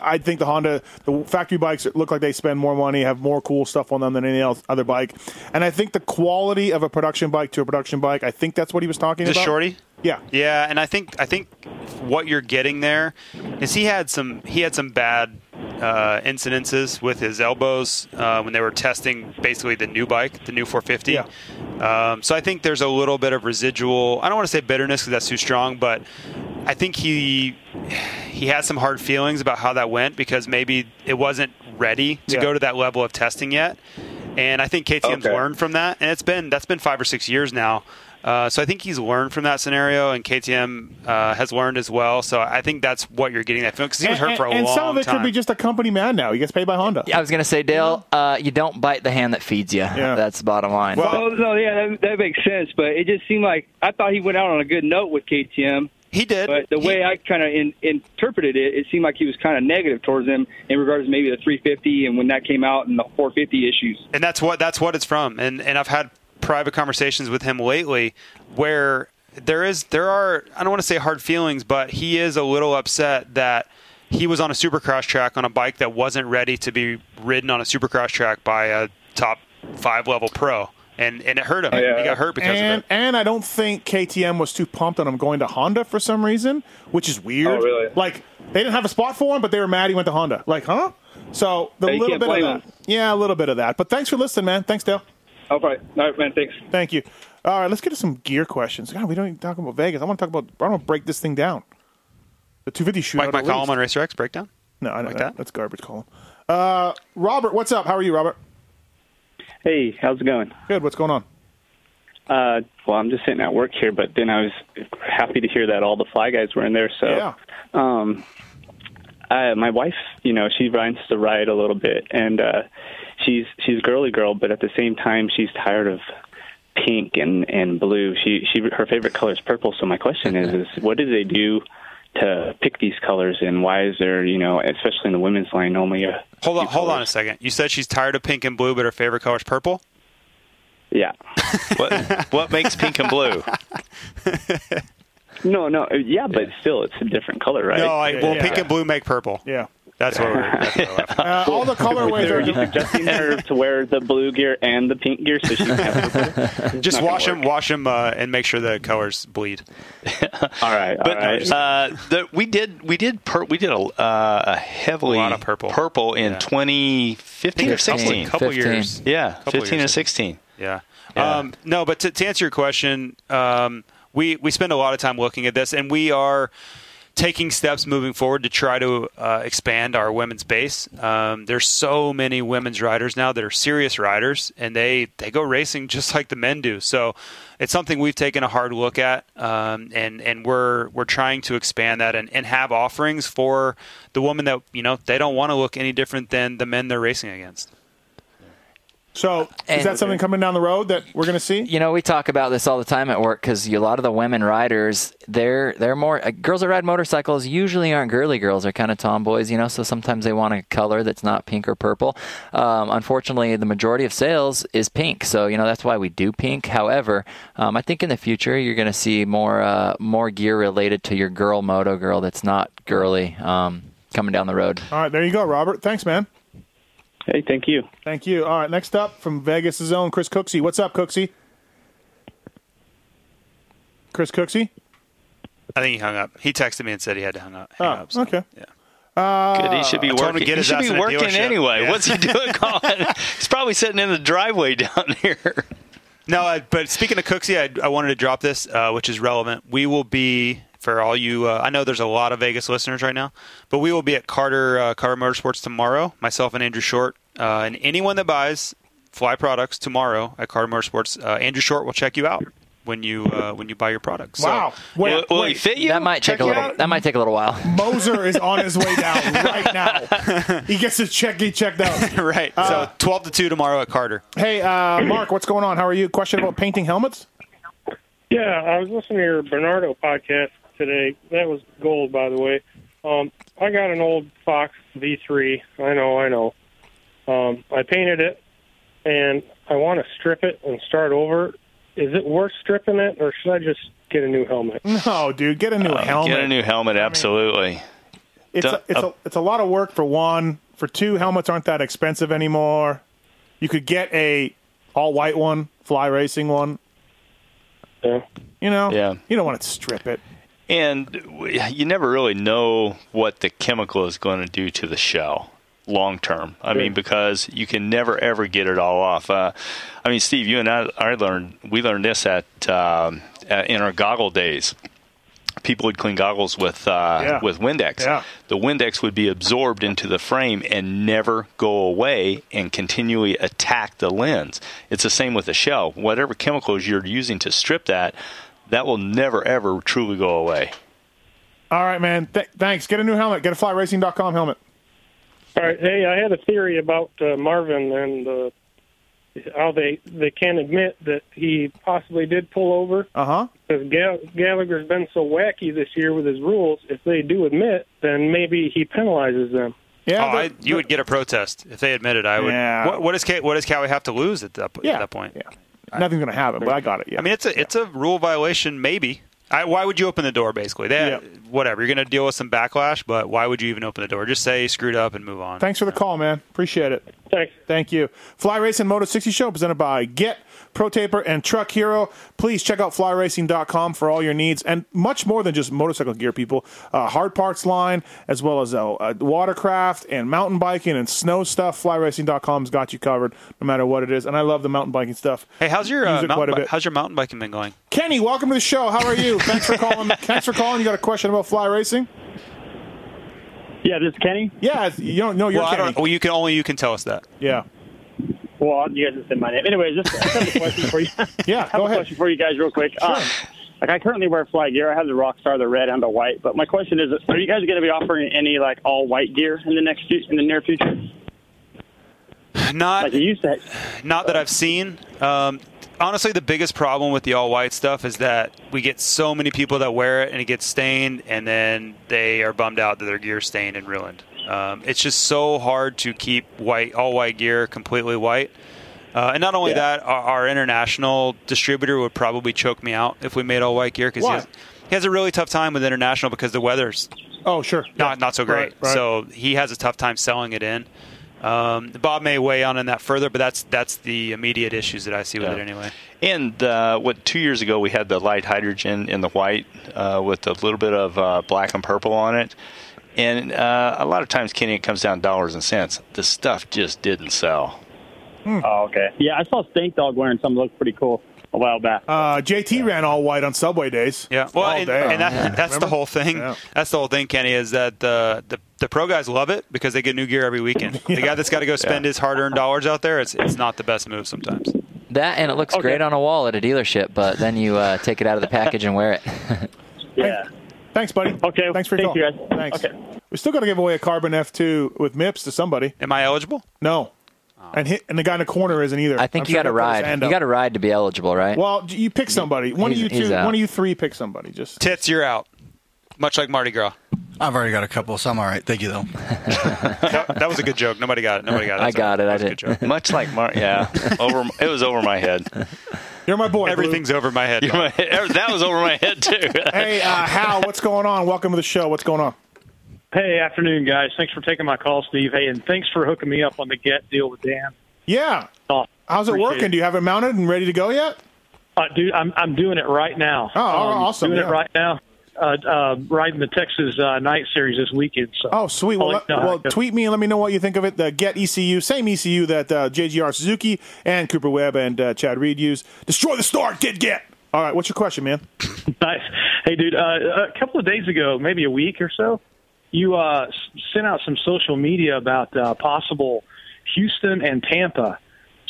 I think the Honda, the factory bikes look like they spend more money, have more cool stuff on them than any else, other bike. And I think the quality of a production bike to a production bike, I think that's what he was talking
The
about.
shorty?
Yeah.
Yeah, and I think I think what you're getting there is he had some he had some bad uh, incidences with his elbows uh, when they were testing basically the new bike, the new 450. Um, so I think there's a little bit of residual. I don't want to say bitterness because that's too strong, but I think he he had some hard feelings about how that went because maybe it wasn't ready to
Yeah.
go to that level of testing yet. And I think KTM's
Okay.
learned from that, and it's been that's been five or six years now. Uh, so I think he's learned from that scenario, and KTM uh, has learned as well. So I think that's what you're getting that feeling because he was
and,
hurt for a
and
long
some of it
time.
could be just a company man now. He gets paid by Honda.
I was going to say, Dale, uh, you don't bite the hand that feeds you. Yeah. That's the bottom line.
Well, no, yeah, that, that makes sense. But it just seemed like I thought he went out on a good note with KTM.
He did.
But the way I kind of in, interpreted it, it seemed like he was kind of negative towards them in regards to maybe the 350 and when that came out and the 450 issues.
and that's what that's what it's from. And and I've had private conversations with him lately where there is there are I don't want to say hard feelings, but he is a little upset that he was on a supercross track on a bike that wasn't ready to be ridden on a supercross track by a top five level pro. And and it hurt him. Yeah. He got hurt because
and,
of it.
And I don't think KTM was too pumped on him going to Honda for some reason, which is weird.
Oh, really?
Like they didn't have a spot for him, but they were mad he went to Honda. Like, huh? So the
Yeah,
little bit of
blame
that.
him.
Yeah, a little bit of that. But thanks for listening, man. Thanks, Dale.
All right, all right, man. Thanks.
Thank you. All right, let's get to some gear questions. God, we don't even talk about Vegas. I want to talk about. I want to break this thing down. The 250 shootout.
Mike, my
at
column on Racer X breakdown.
No, I know
Like
that.
that?
That's garbage column. Uh, Robert, what's up? How are you, Robert?
Hey, how's it going?
Good. What's going on?
Uh, well, I'm just sitting at work here, but then I was happy to hear that all the fly guys were in there. So,
Yeah.
um, I, my wife, you know, she rides the ride a little bit, and uh, she's she's girly girl, but at the same time, she's tired of pink and and blue. She she her favorite color is purple. So my question is, is what do they do to pick these colors, and why is there, you know, especially in the women's line, only a
Hold on, hold on a second. You said she's tired of pink and blue, but her favorite color is purple.
yeah.
what what makes pink and blue?
No, no, yeah, but still, it's a different color, right?
No, I, well, pink and blue make purple.
Yeah,
that's what we're. That's what we're laughing at.
Uh, all the colorways
Are
are.
you suggesting her to wear the blue gear and the pink gear so she can have purple?
Just wash them, wash them, uh, and make sure the colors bleed.
All right, all
But
right.
uh, the, we did we did per, we did a, uh, a heavily
A lot of purple.
purple in
Yeah.
2015 or
Couple-
16.
couple
15.
years.
Yeah,
Couple
15 or
years.
16.
Yeah.
Yeah.
Um, no, but to, to answer your question, um, we we spend a lot of time looking at this, and we are taking steps moving forward to try to uh, expand our women's base. Um, there's so many women's riders now that are serious riders, and they they go racing just like the men do. So it's something we've taken a hard look at, um, and and we're we're trying to expand that and, and have offerings for the women that you know they don't want to look any different than the men they're racing against.
So is that something coming down the road that we're going to see?
You know, we talk about this all the time at work because a lot of the women riders, they're they're more uh, girls that ride motorcycles usually aren't girly girls. They're kind of tomboys, you know. So sometimes they want a color that's not pink or purple. Um, unfortunately, the majority of sales is pink, so you know that's why we do pink. However, um, I think in the future you're going to see more uh, more gear related to your girl moto girl that's not girly um, coming down the road.
All right, there you go, Robert. Thanks, man.
Hey, thank you.
Thank you. All right, next up from Vegas' own Chris Cooksey. What's up, Cooksey? Chris Cooksey?
I think he hung up. He texted me and said he had to hang up. Hang
Oh,
up so,
okay.
Yeah.
Uh,
Good. He should be
I told him to
working.
get
He should be working anyway.
Yeah.
What's he doing? calling? He's probably sitting in the driveway down here.
No, I, but speaking of Cooksey, I, I wanted to drop this, uh, which is relevant. We will be for all you. Uh, I know there's a lot of Vegas listeners right now, but we will be at Carter uh, Carter Motorsports tomorrow. Myself and Andrew Short, uh, and anyone that buys Fly products tomorrow at Carter Motorsports, uh, Andrew Short will check you out when you uh, when you buy your products. So-
Wow. Wait,
Will, will
wait.
he fit you?
That might
Check
take a little.
out.
That might take a little while.
Moser is on his way down right now. He gets his check he checked out.
right.
Uh,
so 12 to 2 tomorrow at Carter.
Hey, uh, Mark, what's going on? How are you? Question about painting helmets?
Yeah, I was listening to your Bernardo podcast today. That was gold, by the way. Um, I got an old Fox V3. I know, I know. Um, I painted it, and I want to strip it and start over. Is it worth stripping it, or should I just get a new helmet?
No, dude, get a new helmet.
Get a new helmet. Absolutely.
It's a,
Don't-
it's a it's a lot of work for one. For two, helmets aren't that expensive anymore. You could get a all white one, fly racing one.
Yeah.
You know.
Yeah.
You don't want to strip it.
And you never really know what the chemical is going to do to the shell long term. I mean, because you can never ever get it all off. Uh, I mean, Steve, you and I, I learned we learned this at, um, at in our goggle days. People would clean goggles with uh,
Yeah.
with Windex.
Yeah.
The Windex would be absorbed into the frame and never go away and continually attack the lens. It's the same with the shell. Whatever chemicals you're using to strip that, that will never ever truly go away.
All right, man. Th- thanks. Get a new helmet. Get a flyracing.com helmet.
All right. Hey, I had a theory about uh, Marvin and uh, how they they can't admit that he possibly did pull over.
Uh huh.
Because Gall- Gallagher's been so wacky this year with his rules. If they do admit, then maybe he penalizes them.
Yeah.
oh, I, you would get a protest if they admitted. I would.
Yeah.
What, what does Ca- what does Cowie have to lose at that,
Yeah.
at that point?
Yeah. Nothing's gonna happen, but I got it. Yeah.
I mean, it's a it's a rule violation, maybe. I, why would you open the door? Basically, they,
Yeah.
whatever. You're going to deal with some backlash, but why would you even open the door? Just say screwed up and move on.
Thanks for the call, man. Appreciate it.
Thanks.
Thank you. Fly Racing Moto 60 Show presented by Get, Pro Taper, and Truck Hero. Please check out flyracing.com for all your needs and much more than just motorcycle gear, people. Uh, hard parts line, as well as uh, uh, watercraft and mountain biking and snow stuff. Flyracing.com's got you covered no matter what it is. And I love the mountain biking stuff.
Hey, how's your uh,
it
mountain
a
bi-
bit.
how's your mountain biking been going?
Kenny, welcome to the show. How are you? Thanks for calling. Thanks for calling. You got a question about fly racing?
Yeah, this is Kenny.
Yeah, you don't know you're
well, I
Kenny.
don't, well, you can only you can tell us that.
Yeah.
Well, you guys just said my name. Anyways, just I have a question for you.
Yeah,
I have
go
a
ahead.
question for you guys, real quick. Um, like I currently wear fly gear. I have the Rockstar, the red and the white. But my question is, are you guys going to be offering any like all white gear in the next few, in the near future?
Not
like you used to.
Not that I've seen. Um, honestly, the biggest problem with the all white stuff is that we get so many people that wear it and it gets stained, and then they are bummed out that their gear stained and ruined. Um, it's just so hard to keep white all white gear completely white. Uh, and not only
Yeah.
that, our, our international distributor would probably choke me out if we made all white gear because he has, he has a really tough time with international because the weather's
Oh, sure.
not not so great.
Right, right.
So he has a tough time selling it in. Um, Bob may weigh on in that further, but that's that's the immediate issues that I see with
Yeah.
it anyway.
And uh, what two years ago we had the Lite Hydrogen in the white uh, with a little bit of uh, black and purple on it. And uh, a lot of times, Kenny, it comes down dollars and cents. The stuff just didn't sell.
Oh, okay. Yeah, I saw Stink Dog wearing something that looked pretty cool a while back.
Uh, JT ran all white on Subway days.
Yeah, well,
all
and,
day.
and that, that's the whole thing.
Yeah.
That's the whole thing, Kenny. Is that the, the the pro guys love it because they get new gear every weekend. The guy that's got to go spend his hard earned dollars out there, it's it's not the best move sometimes.
That and it looks great on a wall at a dealership, but then you uh, take it out of the package and wear it.
Yeah.
Thanks, buddy.
Okay.
Thanks for your
Thank
call.
you, guys.
Thanks. Okay. We still got to give away a Carbon F2 with MIPS to somebody.
Am I eligible?
No. And hit, and the guy in the corner isn't either.
I think
I'm
you
sure
got to
he'll put his
ride. You got to ride to be eligible, right?
Well, you pick somebody. One of you two.
out.
One of you three. Pick somebody. Just
Tits, you're out. Much like Mardi Gras.
I've already got a couple, so I'm all right. Thank you, though.
that, that was a good joke. Nobody got it. Nobody got it.
I got
all
it.
right.
I
That a good
did.
joke.
Much like Mar, yeah, over it was over my head.
You're my boy. Blue.
Everything's over my head.
You're my, that was over my head too.
Hey, uh, Hal, what's going on? Welcome to the show. What's going on?
Hey, afternoon, guys. Thanks for taking my call, Steve. Hey, and thanks for hooking me up on the Get deal with Dan.
Yeah.
Oh,
How's it working? Do you have it mounted and ready to go yet?
Uh, dude, I'm I'm doing it right now.
Oh,
Um,
awesome,
Doing
yeah.
it right now. Uh, uh, riding the Texas uh, Night Series this weekend. So.
Oh, sweet. Well, let-
let you know how
well, tweet me and let me know what you think of it. The Get ECU, same ECU that uh, JGR Suzuki and Cooper Webb and uh, Chad Reed use. Destroy the start. Get get. All right. What's your question, man?
Nice. Hey, dude. Uh, a couple of days ago, maybe a week or so, you uh, sent out some social media about uh, possible Houston and Tampa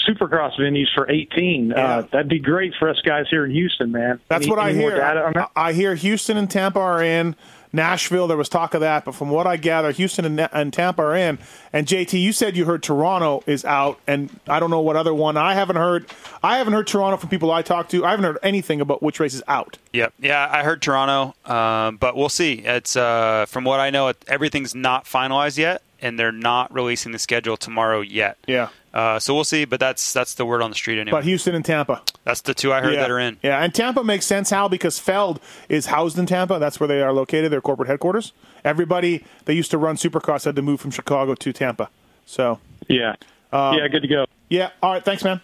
Supercross venues for 18. Uh, that'd be great for us guys here in Houston, man.
That's
Any-
what I hear.
that?
I hear Houston and Tampa are in. Nashville, there was talk of that, but from what I gather, Houston and, and Tampa are in. And JT, you said you heard Toronto is out, and I don't know what other one. I haven't heard. I haven't heard Toronto from people I talked to. I haven't heard anything about which race is out.
Yep. Yeah, I heard Toronto, um, but we'll see. It's uh, from what I know, it, everything's not finalized yet, and they're not releasing the schedule tomorrow yet.
Yeah.
Uh, so we'll see, but that's that's the word on the street anyway.
But Houston and Tampa.
that's the two I heard
yeah.
that are in.
Yeah, and Tampa makes sense, Hal, because Feld is housed in Tampa. That's where they are located, their corporate headquarters. Everybody that used to run Supercross had to move from Chicago to Tampa. So,
Yeah.
um,
yeah, good to go.
yeah. All right, thanks, man.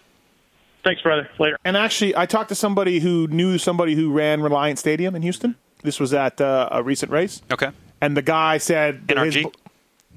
Thanks, brother. Later.
And actually, I talked to somebody who knew somebody who ran Reliant Stadium in Houston. This was at uh, a recent race.
Okay.
And the guy said, that his-
NRG?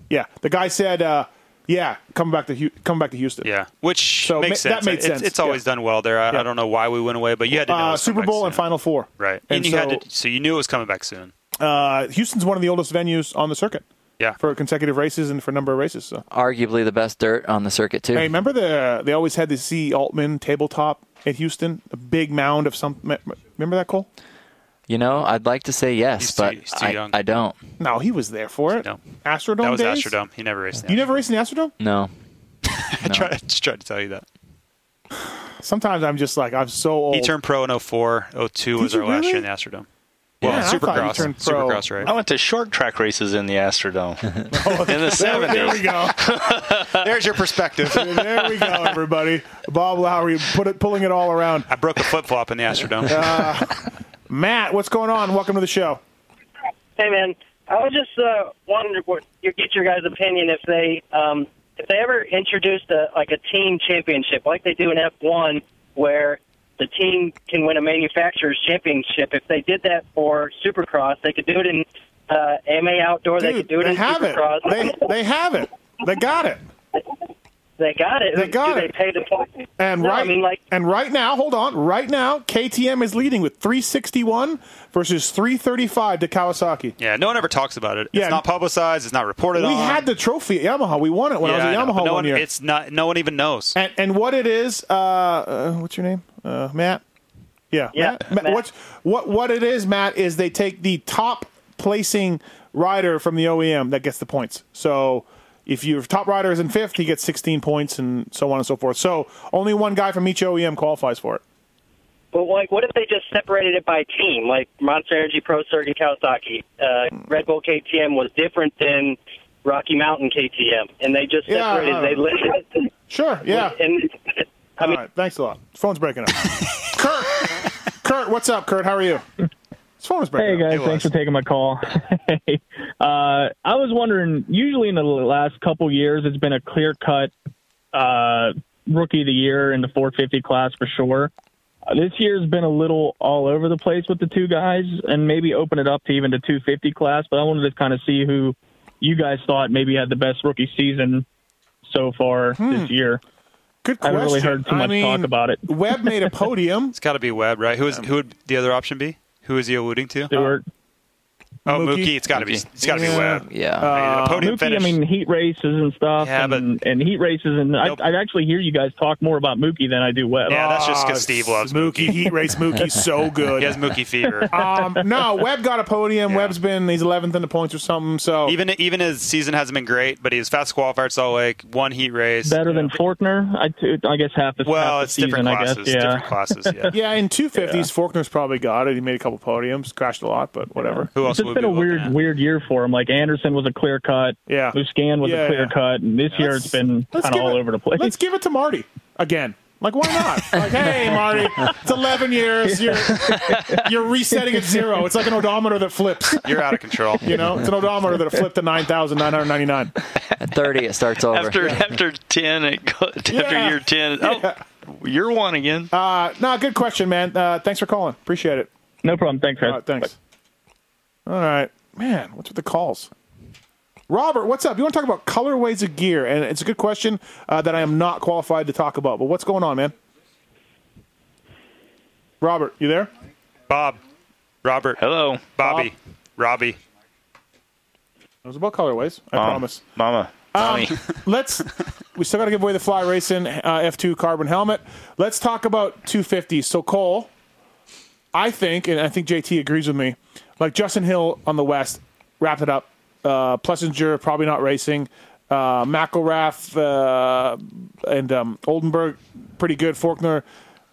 yeah, the guy said, uh, yeah, coming back to coming back to Houston.
Yeah, which
So
makes
ma-
sense.
that made sense,
It's, always
yeah.
done well there. I,
Yeah.
I don't know why we went away, but you had to know.
Uh, Super Bowl
back
and. Final Four.
Right,
And
and, you
so,
had to, so you knew it was coming back soon.
uh, Houston's one of the oldest venues on the circuit.
Yeah.
For consecutive races and for a number of races. So.
Arguably the best dirt on the circuit too.
Hey, remember the they always had the C Altman tabletop at Houston, a big mound of some. Remember that, Cole?
You know, I'd like to say yes,
He's too-
but
he's too
I,
young.
I don't.
No, he was there for it.
No.
Astrodome
that was
days?
Astrodome. He never raced.
You never raced in the Astrodome?
No.
I tried, just tried to tell you that.
Sometimes I'm just like I'm so old.
He turned pro in 04. 02 was
Did
our
you
last year in the Astrodome. Well,
Yeah, I thought you
Supercross.
turned pro.
Supercross, right?
I went to short track races in the Astrodome oh, in the
Oh, there,
seventies.
there we go.
There's your perspective.
there we go, everybody. Bob Lowry put it, pulling it all around.
I broke a flip flop in the Astrodome.
Uh, Matt, what's going on? Welcome to the show.
Hey man, I was just uh, wondering what you get your guys' opinion if they um, if they ever introduced a like a team championship like they do in F1, where the team can win a manufacturer's championship. If they did that for Supercross, they could do it in uh, AMA Outdoor. they could do it
they
in
have it.
Supercross.
They they have it. They got it.
They got it.
They got
do
it.
They pay the point.
And
no,
right,
I mean like
and right now, hold on. Right now, KTM is leading with 361 versus 335 to Kawasaki.
yeah, no one ever talks about it.
Yeah.
It's not publicized. It's not reported
We
on.
had the trophy at Yamaha. We won it when
yeah,
I was at
but
Yamaha
no
one
one,
year.
It's not. No one even knows.
And, and what it is, uh, uh, what's your name, uh, Matt? Yeah,
Yeah,
Matt, Matt,
Matt.
What's, what what it is, Matt, is they take the top placing rider from the OEM that gets the points. So if your top rider is in fifth, he gets 16 points, and so on and so forth. So only one guy from each OEM qualifies for it.
But like, what if they just separated it by team? Like Monster Energy, Pro Circuit, Kawasaki, uh, Red Bull KTM was different than Rocky Mountain KTM, and they just
Yeah,
separated.
I
they listed.
Sure, yeah.
And I mean,
All right, thanks a lot. Phone's breaking up. Kurt, Kurt, what's up, Kurt? How are you? His phone is breaking
Hey
up.
guys, thanks for taking my call. Hey, uh, I was wondering. Usually, in the last couple years, it's been a clear cut uh, rookie of the year in the 450 class for sure. Uh, this year's been a little all over the place with the two guys, and maybe open it up to even the 250 class. But I wanted to kind of see who you guys thought maybe had the best rookie season so far this year.
Hmm. Good
I haven't really
question.
heard too
I
much
mean,
talk about it.
Webb made a podium.
It's got to be Webb, right? Who is who would the other option be? Who is he alluding to?
Stewart.
Oh, Mookie, it's got to be. It's got to be Webb.
Yeah.
I mean, a
Mookie,
finish.
I mean, heat races and stuff,
Yeah,
and, and heat races, and I, I actually hear you guys talk more about Mookie than I do Webb.
yeah, that's just
Ah,
because Steve loves
Mookie. Heat race Mookie so good.
He has Mookie fever.
um, no, Webb got a podium. Webb's been he's 11th in the points or something. So
even even his season hasn't been great, but he was fast qualifier at Salt Lake, one heat race.
Better than Forkner, I, t- I guess half the
Well,
half the
it's different
season,
classes,
I guess. Yeah.
different classes. Yeah.
yeah, in 250s, Forkner's probably got it. He made a couple podiums, crashed a lot, but whatever.
Who
It's just been a weird, weird year for him. Like Anderson was a clear cut.
Yeah.
Musquin was
Yeah,
a clear
yeah.
cut, and this year it's been kind of all
it-
over the place.
Let's give it to Marty again. Like, why not? Like, hey, Marty, it's 11 years. You're you're resetting at zero. It's like an odometer that flips.
You're out of control.
You know, it's an odometer that flipped to 9,999.
At 30, it starts over.
After after ten, it go, after
Yeah.
year ten, oh, you're one again.
Uh, no, good question, man. Uh, thanks for calling. Appreciate it.
No problem. Thanks, guys.
All right, thanks. All right, man. What's with the calls? Robert, what's up? You want to talk about colorways of gear? And it's a good question uh, that I am not qualified to talk about. But what's going on, man? Robert, you there?
Bob, Robert,
hello,
Bobby, Robbie.
It was about colorways. I
Mom,
promise.
Mama,
Um, let's. We still got to give away the Fly Racing uh, F2 carbon helmet. Let's talk about 250s. So Cole, I think, and I think JT agrees with me. Like Justin Hill on the West wrapped it up. Uh, Plessinger probably not racing. Uh, McElrath uh, and um, Oldenburg pretty good. Forkner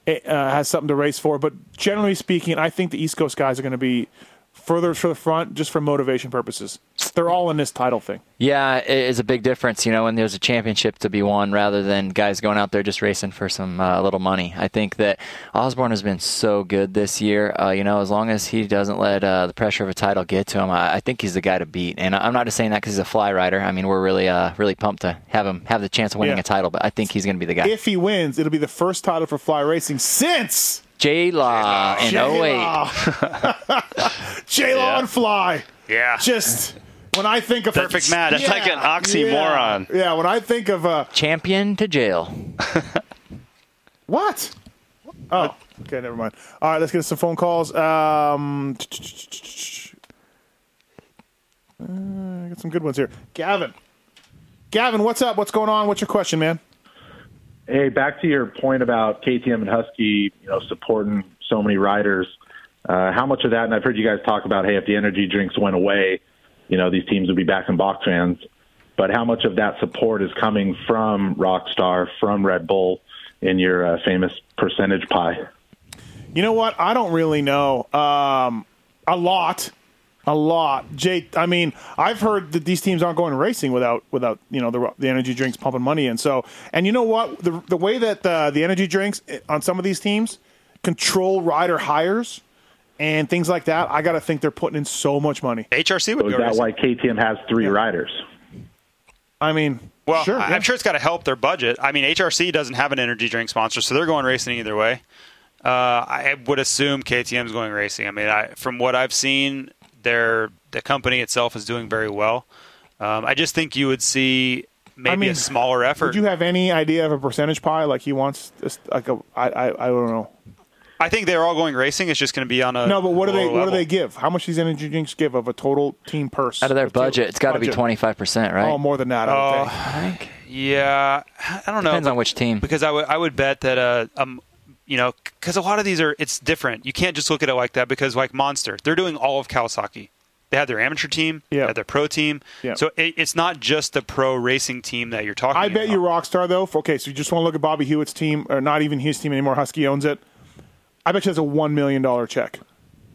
uh, has something to race for, but generally speaking, I think the East Coast guys are going to be further to the front just for motivation purposes. They're all in this title thing.
Yeah, it is a big difference, you know, when there's a championship to be won rather than guys going out there just racing for some uh, little money. I think that Osborne has been so good this year. Uh, you know, as long as he doesn't let uh, the pressure of a title get to him, I, I think he's the guy to beat. And I'm not just saying that because he's a fly rider. I mean, we're really, uh, really pumped to have him have the chance of winning
Yeah.
a title. But I think he's going to be the guy.
If he wins, it'll be the first title for Fly Racing since
J Law in 08.
J Law and Fly.
Yeah.
Just when I think of
Perfect match. That's like an oxymoron.
Yeah, yeah, when I think of uh,
Champion to jail.
what? Oh, okay, never mind. All right, let's get some phone calls. Um, uh, got some good ones here. Gavin. Gavin, what's up? What's going on? What's your question, man?
Hey, back to your point about KTM and Husky, you know, supporting so many riders. Uh, how much of that? And I've heard you guys talk about, hey, if the energy drinks went away, you know, these teams would be back in box fans. But how much of that support is coming from Rockstar, from Red Bull, in your uh, famous percentage pie?
You know what? I don't really know. Um, a lot, a lot. Jay, I mean, I've heard that these teams aren't going racing without without you know the the energy drinks pumping money in. So, and you know what? The the way that uh, the energy drinks on some of these teams control rider hires and things like that, I got to think they're putting in so much money.
HRC
So is that why KTM has three riders?
I mean,
Well,
sure,
I-
yeah.
I'm sure it's got to help their budget. I mean, HRC doesn't have an energy drink sponsor, so they're going racing either way. Uh, I would assume KTM's going racing. I mean, I, from what I've seen, their the company itself is doing very well. Um, I just think you would see maybe
I mean,
a smaller effort.
Would you have any idea of a percentage pie? Like he wants, this, like a, I, I, I don't know.
I think they're all going racing. It's just going to be on a
No, but what do they
lower
what do they give? How much these energy drinks give of a total team purse?
Out of their
Of total
budget, it's got to be 25%, right?
Oh, more than that. I would
Oh,
think.
Yeah, I don't know.
Depends on which team.
Because I would I would bet that uh um you know because a lot of these are it's different. You can't just look at it like that because like Monster, they're doing all of Kawasaki. They have their amateur team,
Yeah.
they have their pro team.
Yeah.
So it, it's not just the pro racing team that you're talking. About.
I bet
about.
you Rockstar though. For, okay, so you just want to look at Bobby Hewitt's team, or not even his team anymore. Husky owns it. I bet you that's a one million dollar check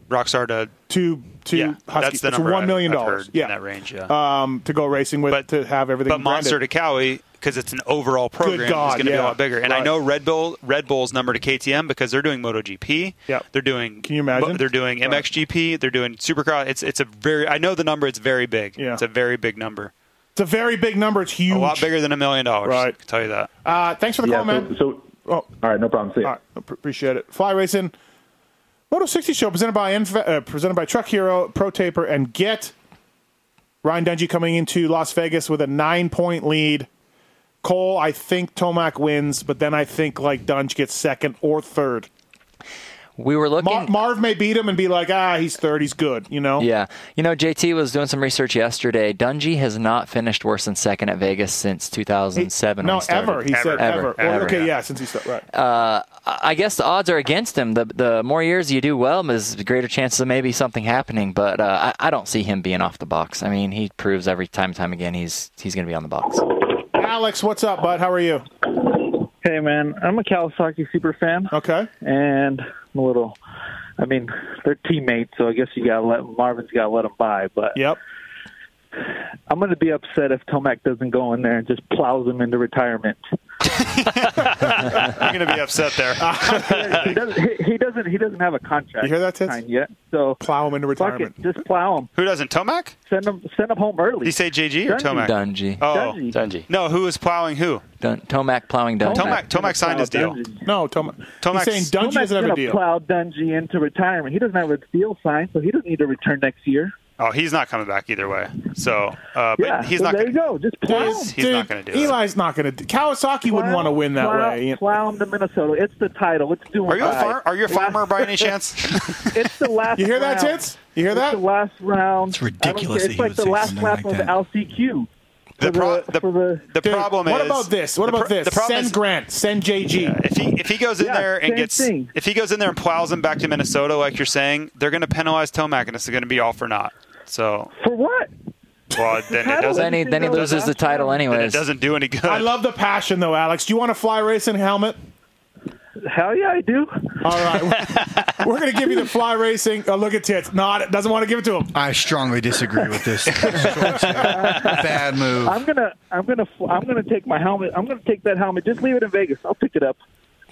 Rockstar to
to to
yeah,
Husky.
that's the
it's
number.
one million dollars. Yeah,
in that range. Yeah.
um, to go racing with to have everything.
but Monster to Cowie because it's an overall program is going to be a lot bigger. And I know Red Bull Red Bull's number to KTM because they're doing MotoGP.
Yep.
They're doing.
Can you imagine?
They're doing
Right.
MXGP. They're doing Supercross. It's it's a very. I know the number. It's very big.
Yeah.
It's a very big number.
It's a very big number. It's huge.
A lot bigger than a million dollars.
Right.
I can tell you that.
Uh, thanks for the
Yeah,
call, man.
so, so
oh,
all right, no problem. See ya.
All right, appreciate it. Fly Racing, Moto 60 Show presented by Enf- uh, presented by Truck Hero, Pro Taper, and Get. Ryan Dungey coming into Las Vegas with a nine point lead. Cole, I think Tomac wins, but then I think like Dunge gets second or third.
We were looking.
Mar- Marv may beat him and be like, ah, he's third, he's good. You know.
Yeah. You know, JT was doing some research yesterday. Dungey has not finished worse than second at Vegas since 2007.
No,
he
ever. He said ever. Well, okay, yeah, since he started. Right.
Uh, I guess the odds are against him. The the more years you do well, there's greater chances of maybe something happening. But uh, I, I don't see him being off the box. I mean, he proves every time and time again he's he's going to be on the box.
Alex, what's up, bud? How are you?
Hey, man, I'm a Kawasaki super fan.
Okay.
And I'm a little. I mean, they're teammates, so I guess you got to let Marvin's got to let them by. But
yep.
I'm going to be upset if Tomac doesn't go in there and just plows him into retirement.
You're going to be upset there.
he, doesn't, he, he doesn't. He doesn't have a contract.
You hear that, Tits?
yet? So
plow him into
fuck it, just plow him.
Who doesn't? Tomac?
Send him. Send him home early.
Did you say JG or
Dungey.
Tomac?
Dungey.
Oh,
Dungey.
Dungey.
No, who is plowing who?
Dun- Tomac plowing Dungey.
Tomac. Tomac signed his deal.
No, Tomac.
Tomac's-
He's saying Dungey
Tomac's
doesn't have a
gonna
deal.
plow Dungey into retirement. He doesn't have a deal signed, so he doesn't need to return next year.
Oh, he's not coming back either way. So, uh, but
yeah,
he's
so
not.
there
Gonna,
you go. Just plow
He's-
him.
he's not gonna do it.
Eli's not going to. Kawasaki wouldn't want to win that
plow,
way.
Plow him to Minnesota. It's the title. It's doing.
Are you a
right.
far, Are you a farmer by any chance?
It's the last.
You hear that,
round.
Tits? You hear
It's
that?
the last round.
It's ridiculous
I
that
don't care. It's like the last lap
like
of
that.
LCQ.
The, pro-
the-
the,
the-
the
Dude,
problem
what
is.
What about this? What about
pro-
this?
The problem
Send
is,
Grant. Send JG.
if he if he goes in
Yeah,
there and gets
thing.
if he goes in there and plows him back to Minnesota, like you're saying, they're going to penalize Tomac, and it's going to be all for naught. So,
For what?
well, then it doesn't.
Then he then he loses the title
Then it doesn't do any good.
I love the passion, though, Alex. Do you want a fly racing helmet?
Hell yeah, I do.
All right. We're going to give you the fly racing. Oh, look at Tits. Not doesn't want to give it to him.
I strongly disagree with this. Bad move.
I'm gonna, I'm gonna, I'm gonna take my helmet. I'm gonna take that helmet. Just leave it in Vegas. I'll pick it up.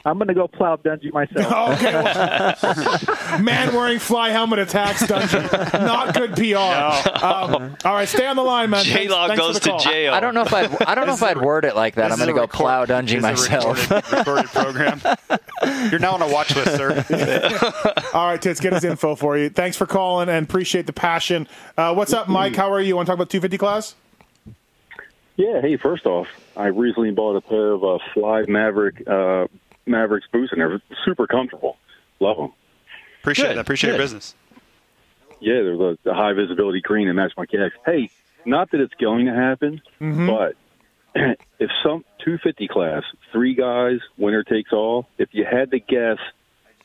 I'm gonna go plow Dungey myself.
Okay. well, man wearing fly helmet attacks Dungey. Not good PR. Um, all right, stay on the line, man. Thanks-
J-Law goes to jail.
I don't know if I'd I don't know if I'd word it like that. I'm going to go
record-
plow Dungey
this is a
myself.
recorded, recorded program. You're now on a watch list, sir.
All right, Tits, get his info for you. Thanks for calling and appreciate the passion. Uh, what's up, Mike? How are you? Want to talk about 250 class?
Yeah. Hey, first off, I recently bought a pair of uh, Fly Maverick uh, Mavericks boots, and they're super comfortable. Love them.
Appreciate
Good,
that. Appreciate your business.
Yeah, they're the, the high visibility green and match my kicks. Hey, not that it's going to happen,
Mm-hmm.
but if some 250 class, three guys, winner takes all. If you had to guess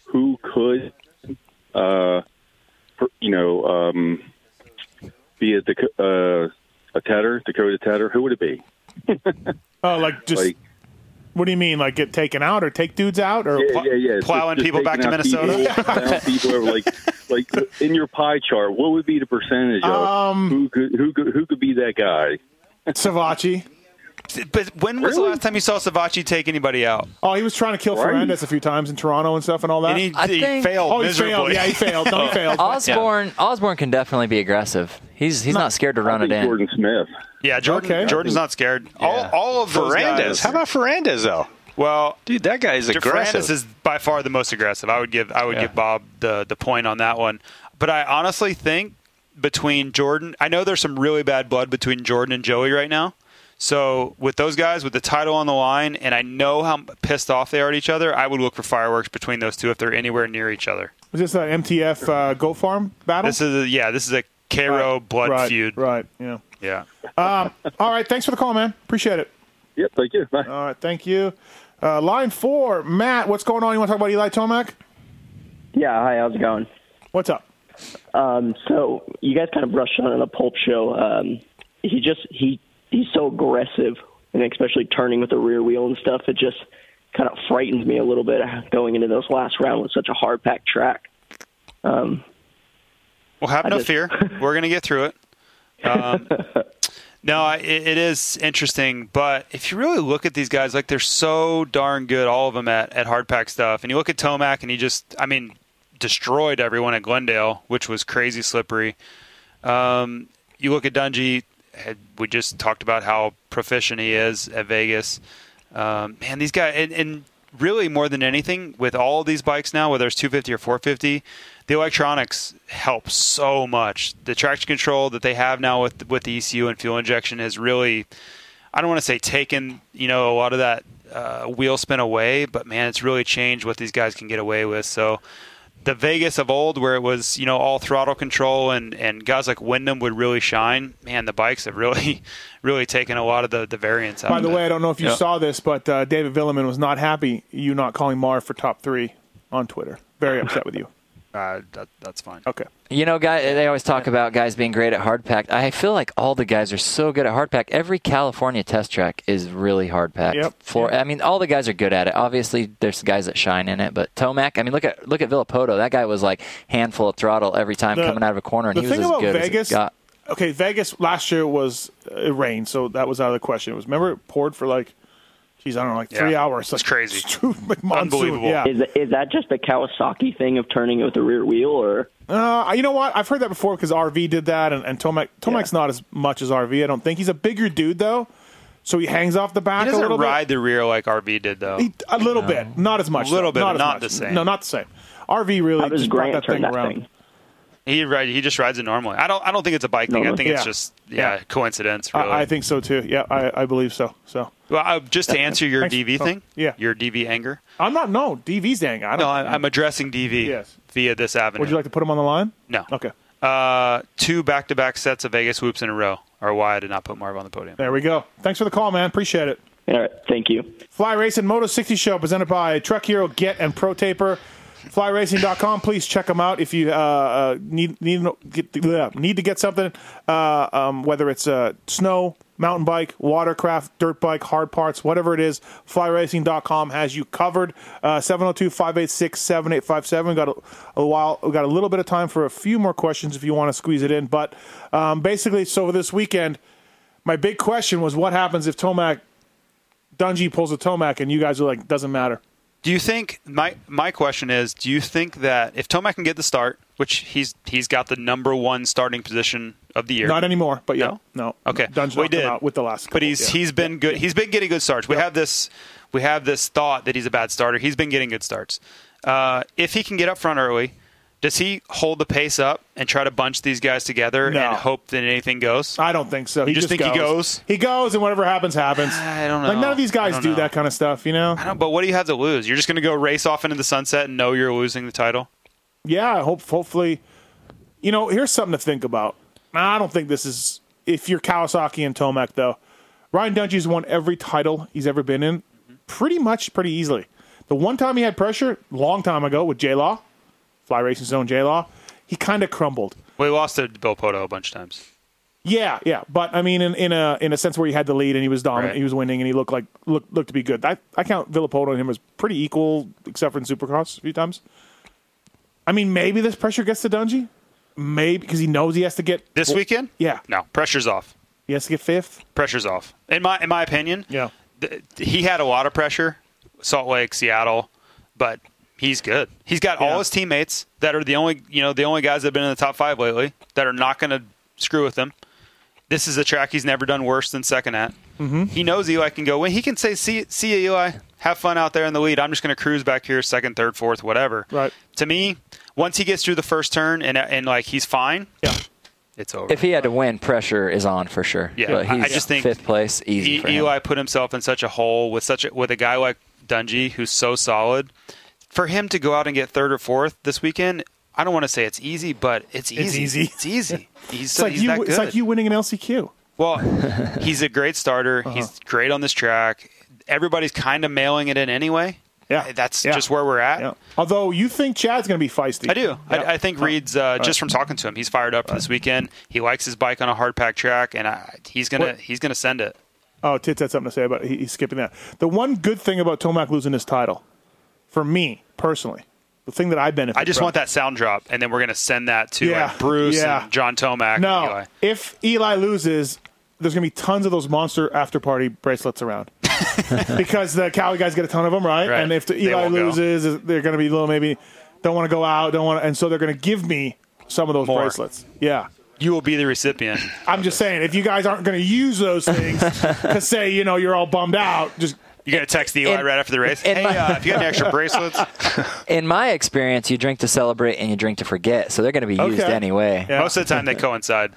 who could, uh, you know, um, be a Daco- uh, a Tedder, Dakota Tedder, who would it be?
Oh, like just.
Like-
what do you mean? Like get taken out or take dudes out or
yeah, yeah, yeah.
plowing
Just- just
people back to
out people,
Minnesota?
people like, like in your pie chart, what would be the percentage of
Um,
who could who could who could be that guy?
Savatgy?
But when was the last time you saw Savatgy take anybody out?
Oh, he was trying to kill
Right.
Ferrandis a few times in Toronto and stuff and all that.
And he,
I
he
think-
failed
oh, he
miserably.
failed. Yeah, he failed. No, he failed.
Osborne Osborne can definitely be aggressive. He's he's not, scared to run
I
it in.
Jordan Smith.
Yeah, Jordan.
Okay.
Jordan's not scared. All, all of those
Ferrandis.
guys.
How about Ferrandis though?
Well,
Dude, that guy is aggressive.
Ferrandis is by far the most aggressive. I would give I would
Yeah.
give Bob the the point on that one. But I honestly think between Jordan, I know there's some really bad blood between Jordan and Joey right now. So with those guys with the title on the line, and I know how pissed off they are at each other, I would look for fireworks between those two if they're anywhere near each other.
Was this an MTF uh, goat farm battle?
This is a, yeah, this is a Cairo blood
right,
feud.
Right. Yeah.
Yeah.
Um, all right. Thanks for the call, man. Appreciate it.
Yep, thank you. Bye.
All right. Thank you. Uh, line four, Matt. What's going on? You want to talk about Eli Tomac?
Yeah, hi, how's it going?
What's up?
Um, so you guys kind of brushed on it in the pulp show. Um, he just he he's so aggressive, and especially turning with the rear wheel and stuff. It just kind of frightens me a little bit going into those last round with such a hard packed track. Um,
Well, have
I
no
just-
fear. We're going to get through it. Um, no, it, it is interesting, but if you really look at these guys, like they're so darn good, all of them at, at hard pack stuff. And you look at Tomac, and he just, I mean, destroyed everyone at Glendale, which was crazy slippery. Um, you look at Dungey, had- we just talked about how proficient he is at Vegas. Um, man, these guys, and, and really more than anything, with all these bikes now, whether it's 250 or 450, the electronics help so much. The traction control that they have now with with the ECU and fuel injection has really, I don't want to say taken, you know, a lot of that uh, wheel spin away, but man, it's really changed what these guys can get away with. So the Vegas of old, where it was you know all throttle control and, and guys like Windham would really shine. Man, the bikes have really really taken a lot of the, the variance out.
By the
it.
way, I don't know if you
Yeah.
saw this, but uh, David Vuillemin was not happy you not calling Marv for top three on Twitter. Very upset with you.
Uh, that, that's fine.
Okay.
You know, guy, they always talk about guys being great at hard pack. I feel like all the guys are so good at hard pack. Every California test track is really hard packed.
Yep.
For I mean, all the guys are good at it. Obviously, there's guys that shine in it, but Tomac. I mean, look at look at Villopoto. That guy was like handful of throttle every time
The-
coming out of a corner, and
the
he was
thing
as
about
good
Vegas,
as it got.
okay, Vegas last year was uh, it rained, so that was out of the question. It was remember it poured for like, geez, I don't know, like three
Yeah.
hours.
That's
like,
crazy. Unbelievable.
Yeah.
Is that, is that just the Kawasaki thing of turning it with the rear wheel, or
Uh, you know what? I've heard that before because RV did that, and, and Tomac Tomac's not as much as RV. I don't think he's a bigger dude though, so he hangs off the back
He
a
doesn't
little
ride the rear like RV did though.
He, a little bit, not as much.
A little
though.
bit,
not
but not the same.
No, not the same. RV really
How does
just brought
Grant
that
turn
thing
that
around.
thing?
He ride, he just rides it normally. I don't I don't think it's a bike thing.
No,
I think
yeah.
it's just yeah,
Yeah.
coincidence. Really.
I, I think so too. Yeah, I, I believe so. So
well, uh, just to answer your
Thanks.
DV
Oh,
thing,
yeah.
your DV anger.
I'm not. No, DV's anger. I don't.
No, I, I'm addressing DV
Yes.
via this avenue.
Would you like to put him on the line?
no.
Okay.
Uh, two back-to-back sets of Vegas whoops in a row are why I did not put Marv on the podium.
There we go. Thanks for the call, man. Appreciate it.
all right? Thank you.
Fly Racing Moto 60 Show presented by Truck Hero, Get, and Pro Taper. FlyRacing.com. Please check them out if you uh, uh, need need get, need to get something, uh, um, whether it's uh, snow, mountain bike, watercraft, dirt bike, hard parts, whatever it is. FlyRacing.com has you covered. Uh, 702-586-7857. Got a, while. Got a little bit of time for a few more questions if you want to squeeze it in. But um, basically, so this weekend, my big question was, what happens if Tomac Dungey pulls a Tomac and you guys are like, doesn't matter.
Do you think my my question is? Do you think that if Tomac can get the start, which he's he's got the number one starting position of the year,
Not anymore, but yeah,
No?
no.
Okay,
Dungey
we did.
out with the last.
but he's
yeah.
he's been good. He's been getting good starts. We have this we have this thought that he's a bad starter. He's been getting good starts. Uh, if he can get up front early, does he hold the pace up and try to bunch these guys together
No.
and hope that anything goes?
I don't think so. He
You just think he goes?
He goes, and whatever happens, happens.
I don't know.
Like none of these guys
don't know.
that kind of stuff, you know.
I don't, but what do you have to lose? You're just going to go race off into the sunset and know you're losing the title.
Yeah, hope hopefully, you know. Here's something to think about. I don't think this is if you're Kawasaki and Tomac though. Ryan Dungey's won every title he's ever been in, mm-hmm. pretty much pretty easily. The one time he had pressure, long time ago with J Law, Fly Racing Zone J Law, he kind of crumbled.
Well, he lost to Villopoto a bunch of times.
Yeah, yeah, but I mean, in, in a in a sense where he had the lead and he was dominant,
Right.
he was winning, and he looked like looked looked to be good. I I count Villopoto and him as pretty equal, except for in Supercross a few times. I mean, maybe this pressure gets to Dungey, maybe because he knows he has to get
This weekend?
Yeah,
No, pressure's off.
he has to get fifth.
Pressure's off. In my in my opinion,
Yeah,
th- he had a lot of pressure, Salt Lake, Seattle, but he's good. He's got all his teammates that are the only you know the only guys that have been in the top five lately that are not going to screw with him. This is a track he's never done worse than second at.
Mm-hmm.
He knows Eli can go when he can say, "See, see you, Eli. Have fun out there in the lead. I'm just going to cruise back here, second, third, fourth, whatever."
Right.
To me, once he gets through the first turn and and like he's fine,
yeah,
it's over.
If he had to win, pressure is on for sure.
Yeah,
but
I-
he's
I just think
fifth place easy
E-
for him.
Eli put himself in such a hole with such a, with a guy like Dungey who's so solid. For him to go out and get third or fourth this weekend, I don't want to say it's easy, but it's easy.
It's easy.
It's easy. He's,
it's
so,
like
he's
you.
that good.
It's like you winning an LCQ.
Well, he's a great starter.
Uh-huh.
He's great on this track. Everybody's kind of mailing it in anyway.
Yeah,
That's
Yeah.
just where we're at.
Yeah. Although you think Chad's going to be feisty,
I do.
Yeah.
I, I think Reed's uh, just from talking to him. He's fired up for this weekend. He likes his bike on a hard pack track, and I, he's gonna
What-
he's gonna send it.
Oh, Tits had something to say about it. He, he's skipping that. The one good thing about Tomac losing his title, for me personally, the thing that I benefit.
I just
from,
want that sound drop, and then we're gonna send that to
Yeah,
like, Bruce
yeah.
and John Tomac.
No,
and Eli.
if Eli loses, there's going to be tons of those monster after party bracelets around. because the Cali guys get a ton of them, right?
Right.
And if the Eli
won't go.
loses, they're going to be a little maybe don't want to go out, don't want, to, and so they're going to give me some of those
More.
bracelets. Yeah.
You will be the recipient.
I'm just saying, if you guys aren't going to use those things to say, you know, you're all bummed out, just
You're gonna text Eli
In-
right after the race. Hey,
my-
uh, if you got any extra bracelets,
In my experience, you drink to celebrate and you drink to forget, so they're going to be used
Okay.
anyway.
Yeah.
most of the time they coincide.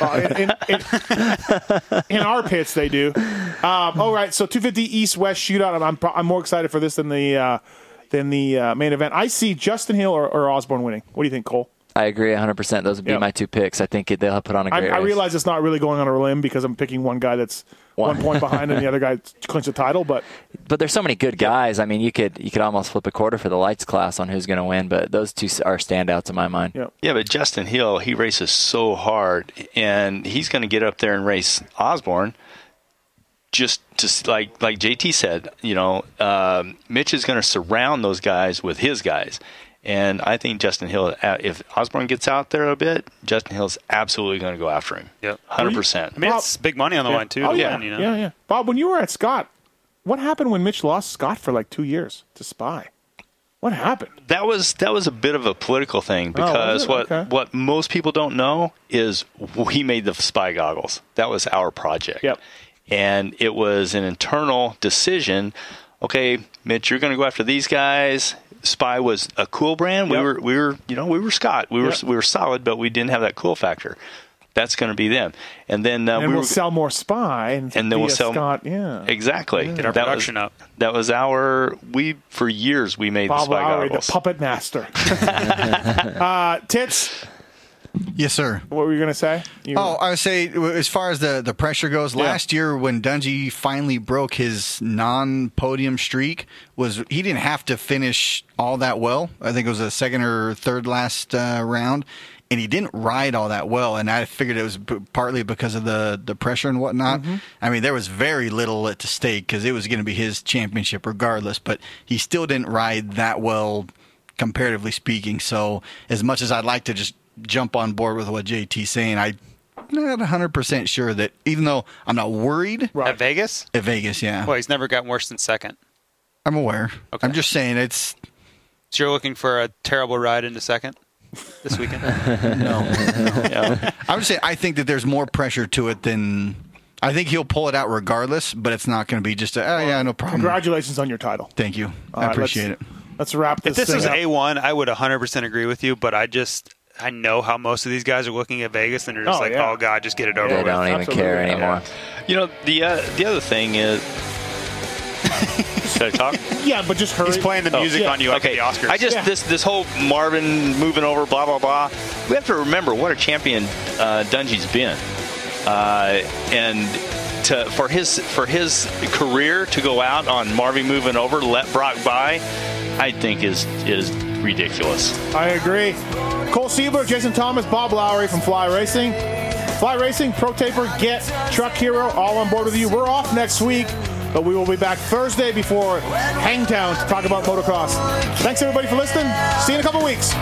Well, in, in, in, in our pits, they do. Um, all right, so 250 East West shootout. I'm, I'm, I'm more excited for this than the uh, than the uh, main event. I see Justin Hill or, or Osborne winning. What do you think, Cole?
I agree 100%. Those would be
Yep.
my two picks. I think it- they'll put on a
I,
great
I
race.
realize it's not really going on a limb because I'm picking one guy that's one,
One.
point behind and the other guy clinched the title, but
But there's so many good guys. I mean, you could you could almost flip a quarter for the lights class on who's going to win. But those two are standouts in my mind.
Yeah, but Justin Hill, he races so hard, and he's going to get up there and race Osborne. Just to like like JT said, you know, um, Mitch is going to surround those guys with his guys, and I think Justin Hill, uh, if Osborne gets out there a bit, Justin Hill's absolutely going to go after him.
Yep,
hundred percent.
I mean, it's big money on the
Yeah.
line too.
Oh, yeah.
win, you know?
yeah, yeah. Bob, when you were at Scott, what happened when Mitch lost Scott for like two years to Spy? What happened?
That was that was a bit of a political thing
Oh,
because
it?
what
Okay.
what most people don't know is we made the spy goggles. That was our project.
Yep.
And it was an internal decision. Okay, Mitch, you're going to go after these guys. Spy was a cool brand. We were we were you know we were Scott. We were
Yep.
we were solid, but we didn't have that cool factor. That's going to be them. And then uh,
and
we
we'll
were
sell more Spy and,
and then we'll sell
Scott. Yeah,
exactly.
Get our
That was-
production up.
That was our we for years we made the spy
Lowry, the
goggles.
puppet master. uh, Tits.
Yes, sir.
What were you going to say? You-
Oh, I would say as far as the, the pressure goes, last year when Dungey finally broke his non-podium streak, was he didn't have to finish all that well. I think it was a second or third last uh, round, and he didn't ride all that well. And I figured it was b- partly because of the the pressure and whatnot.
Mm-hmm.
I mean, there was very little at stake because it was going to be his championship regardless. But he still didn't ride that well, comparatively speaking. So as much as I'd like to just jump on board with what JT's saying, I'm not 100% sure that even though I'm not worried
At Vegas?
at Vegas, yeah.
Well, he's never gotten worse than second.
I'm aware. I'm just saying it's
So you're looking for a terrible ride into second this weekend?
no. I'm just saying I think that there's more pressure to it than I think he'll pull it out regardless, but it's not going to be just a, oh yeah, no problem.
Congratulations on your title.
Thank you.
All
I
right,
appreciate
let's-
it.
Let's wrap this.
If this
thing
was
up.
A1, I would 100% agree with you, but I just I know how most of these guys are looking at Vegas and they're just
Oh,
like,
yeah.
"Oh god, just get it over
They
with."
don't even care anymore.
You know the uh, the other thing is. Should I talk?
Yeah, but just hurry.
He's playing the music on you like
okay.
the Oscars.
I just
Yeah.
this this whole Marvin moving over, blah blah blah. We have to remember what a champion uh, Dungey's been, uh, and to for his for his career to go out on Marvin moving over, let Brock by, I think is is ridiculous.
I agree. Cole Siebler, Jason Thomas, Bob Lowry from Fly Racing. Fly Racing, Pro Taper, Get, Truck Hero, all on board with you. We're off next week, but we will be back Thursday before Hangtown to talk about motocross. Thanks everybody for listening. See you in a couple weeks.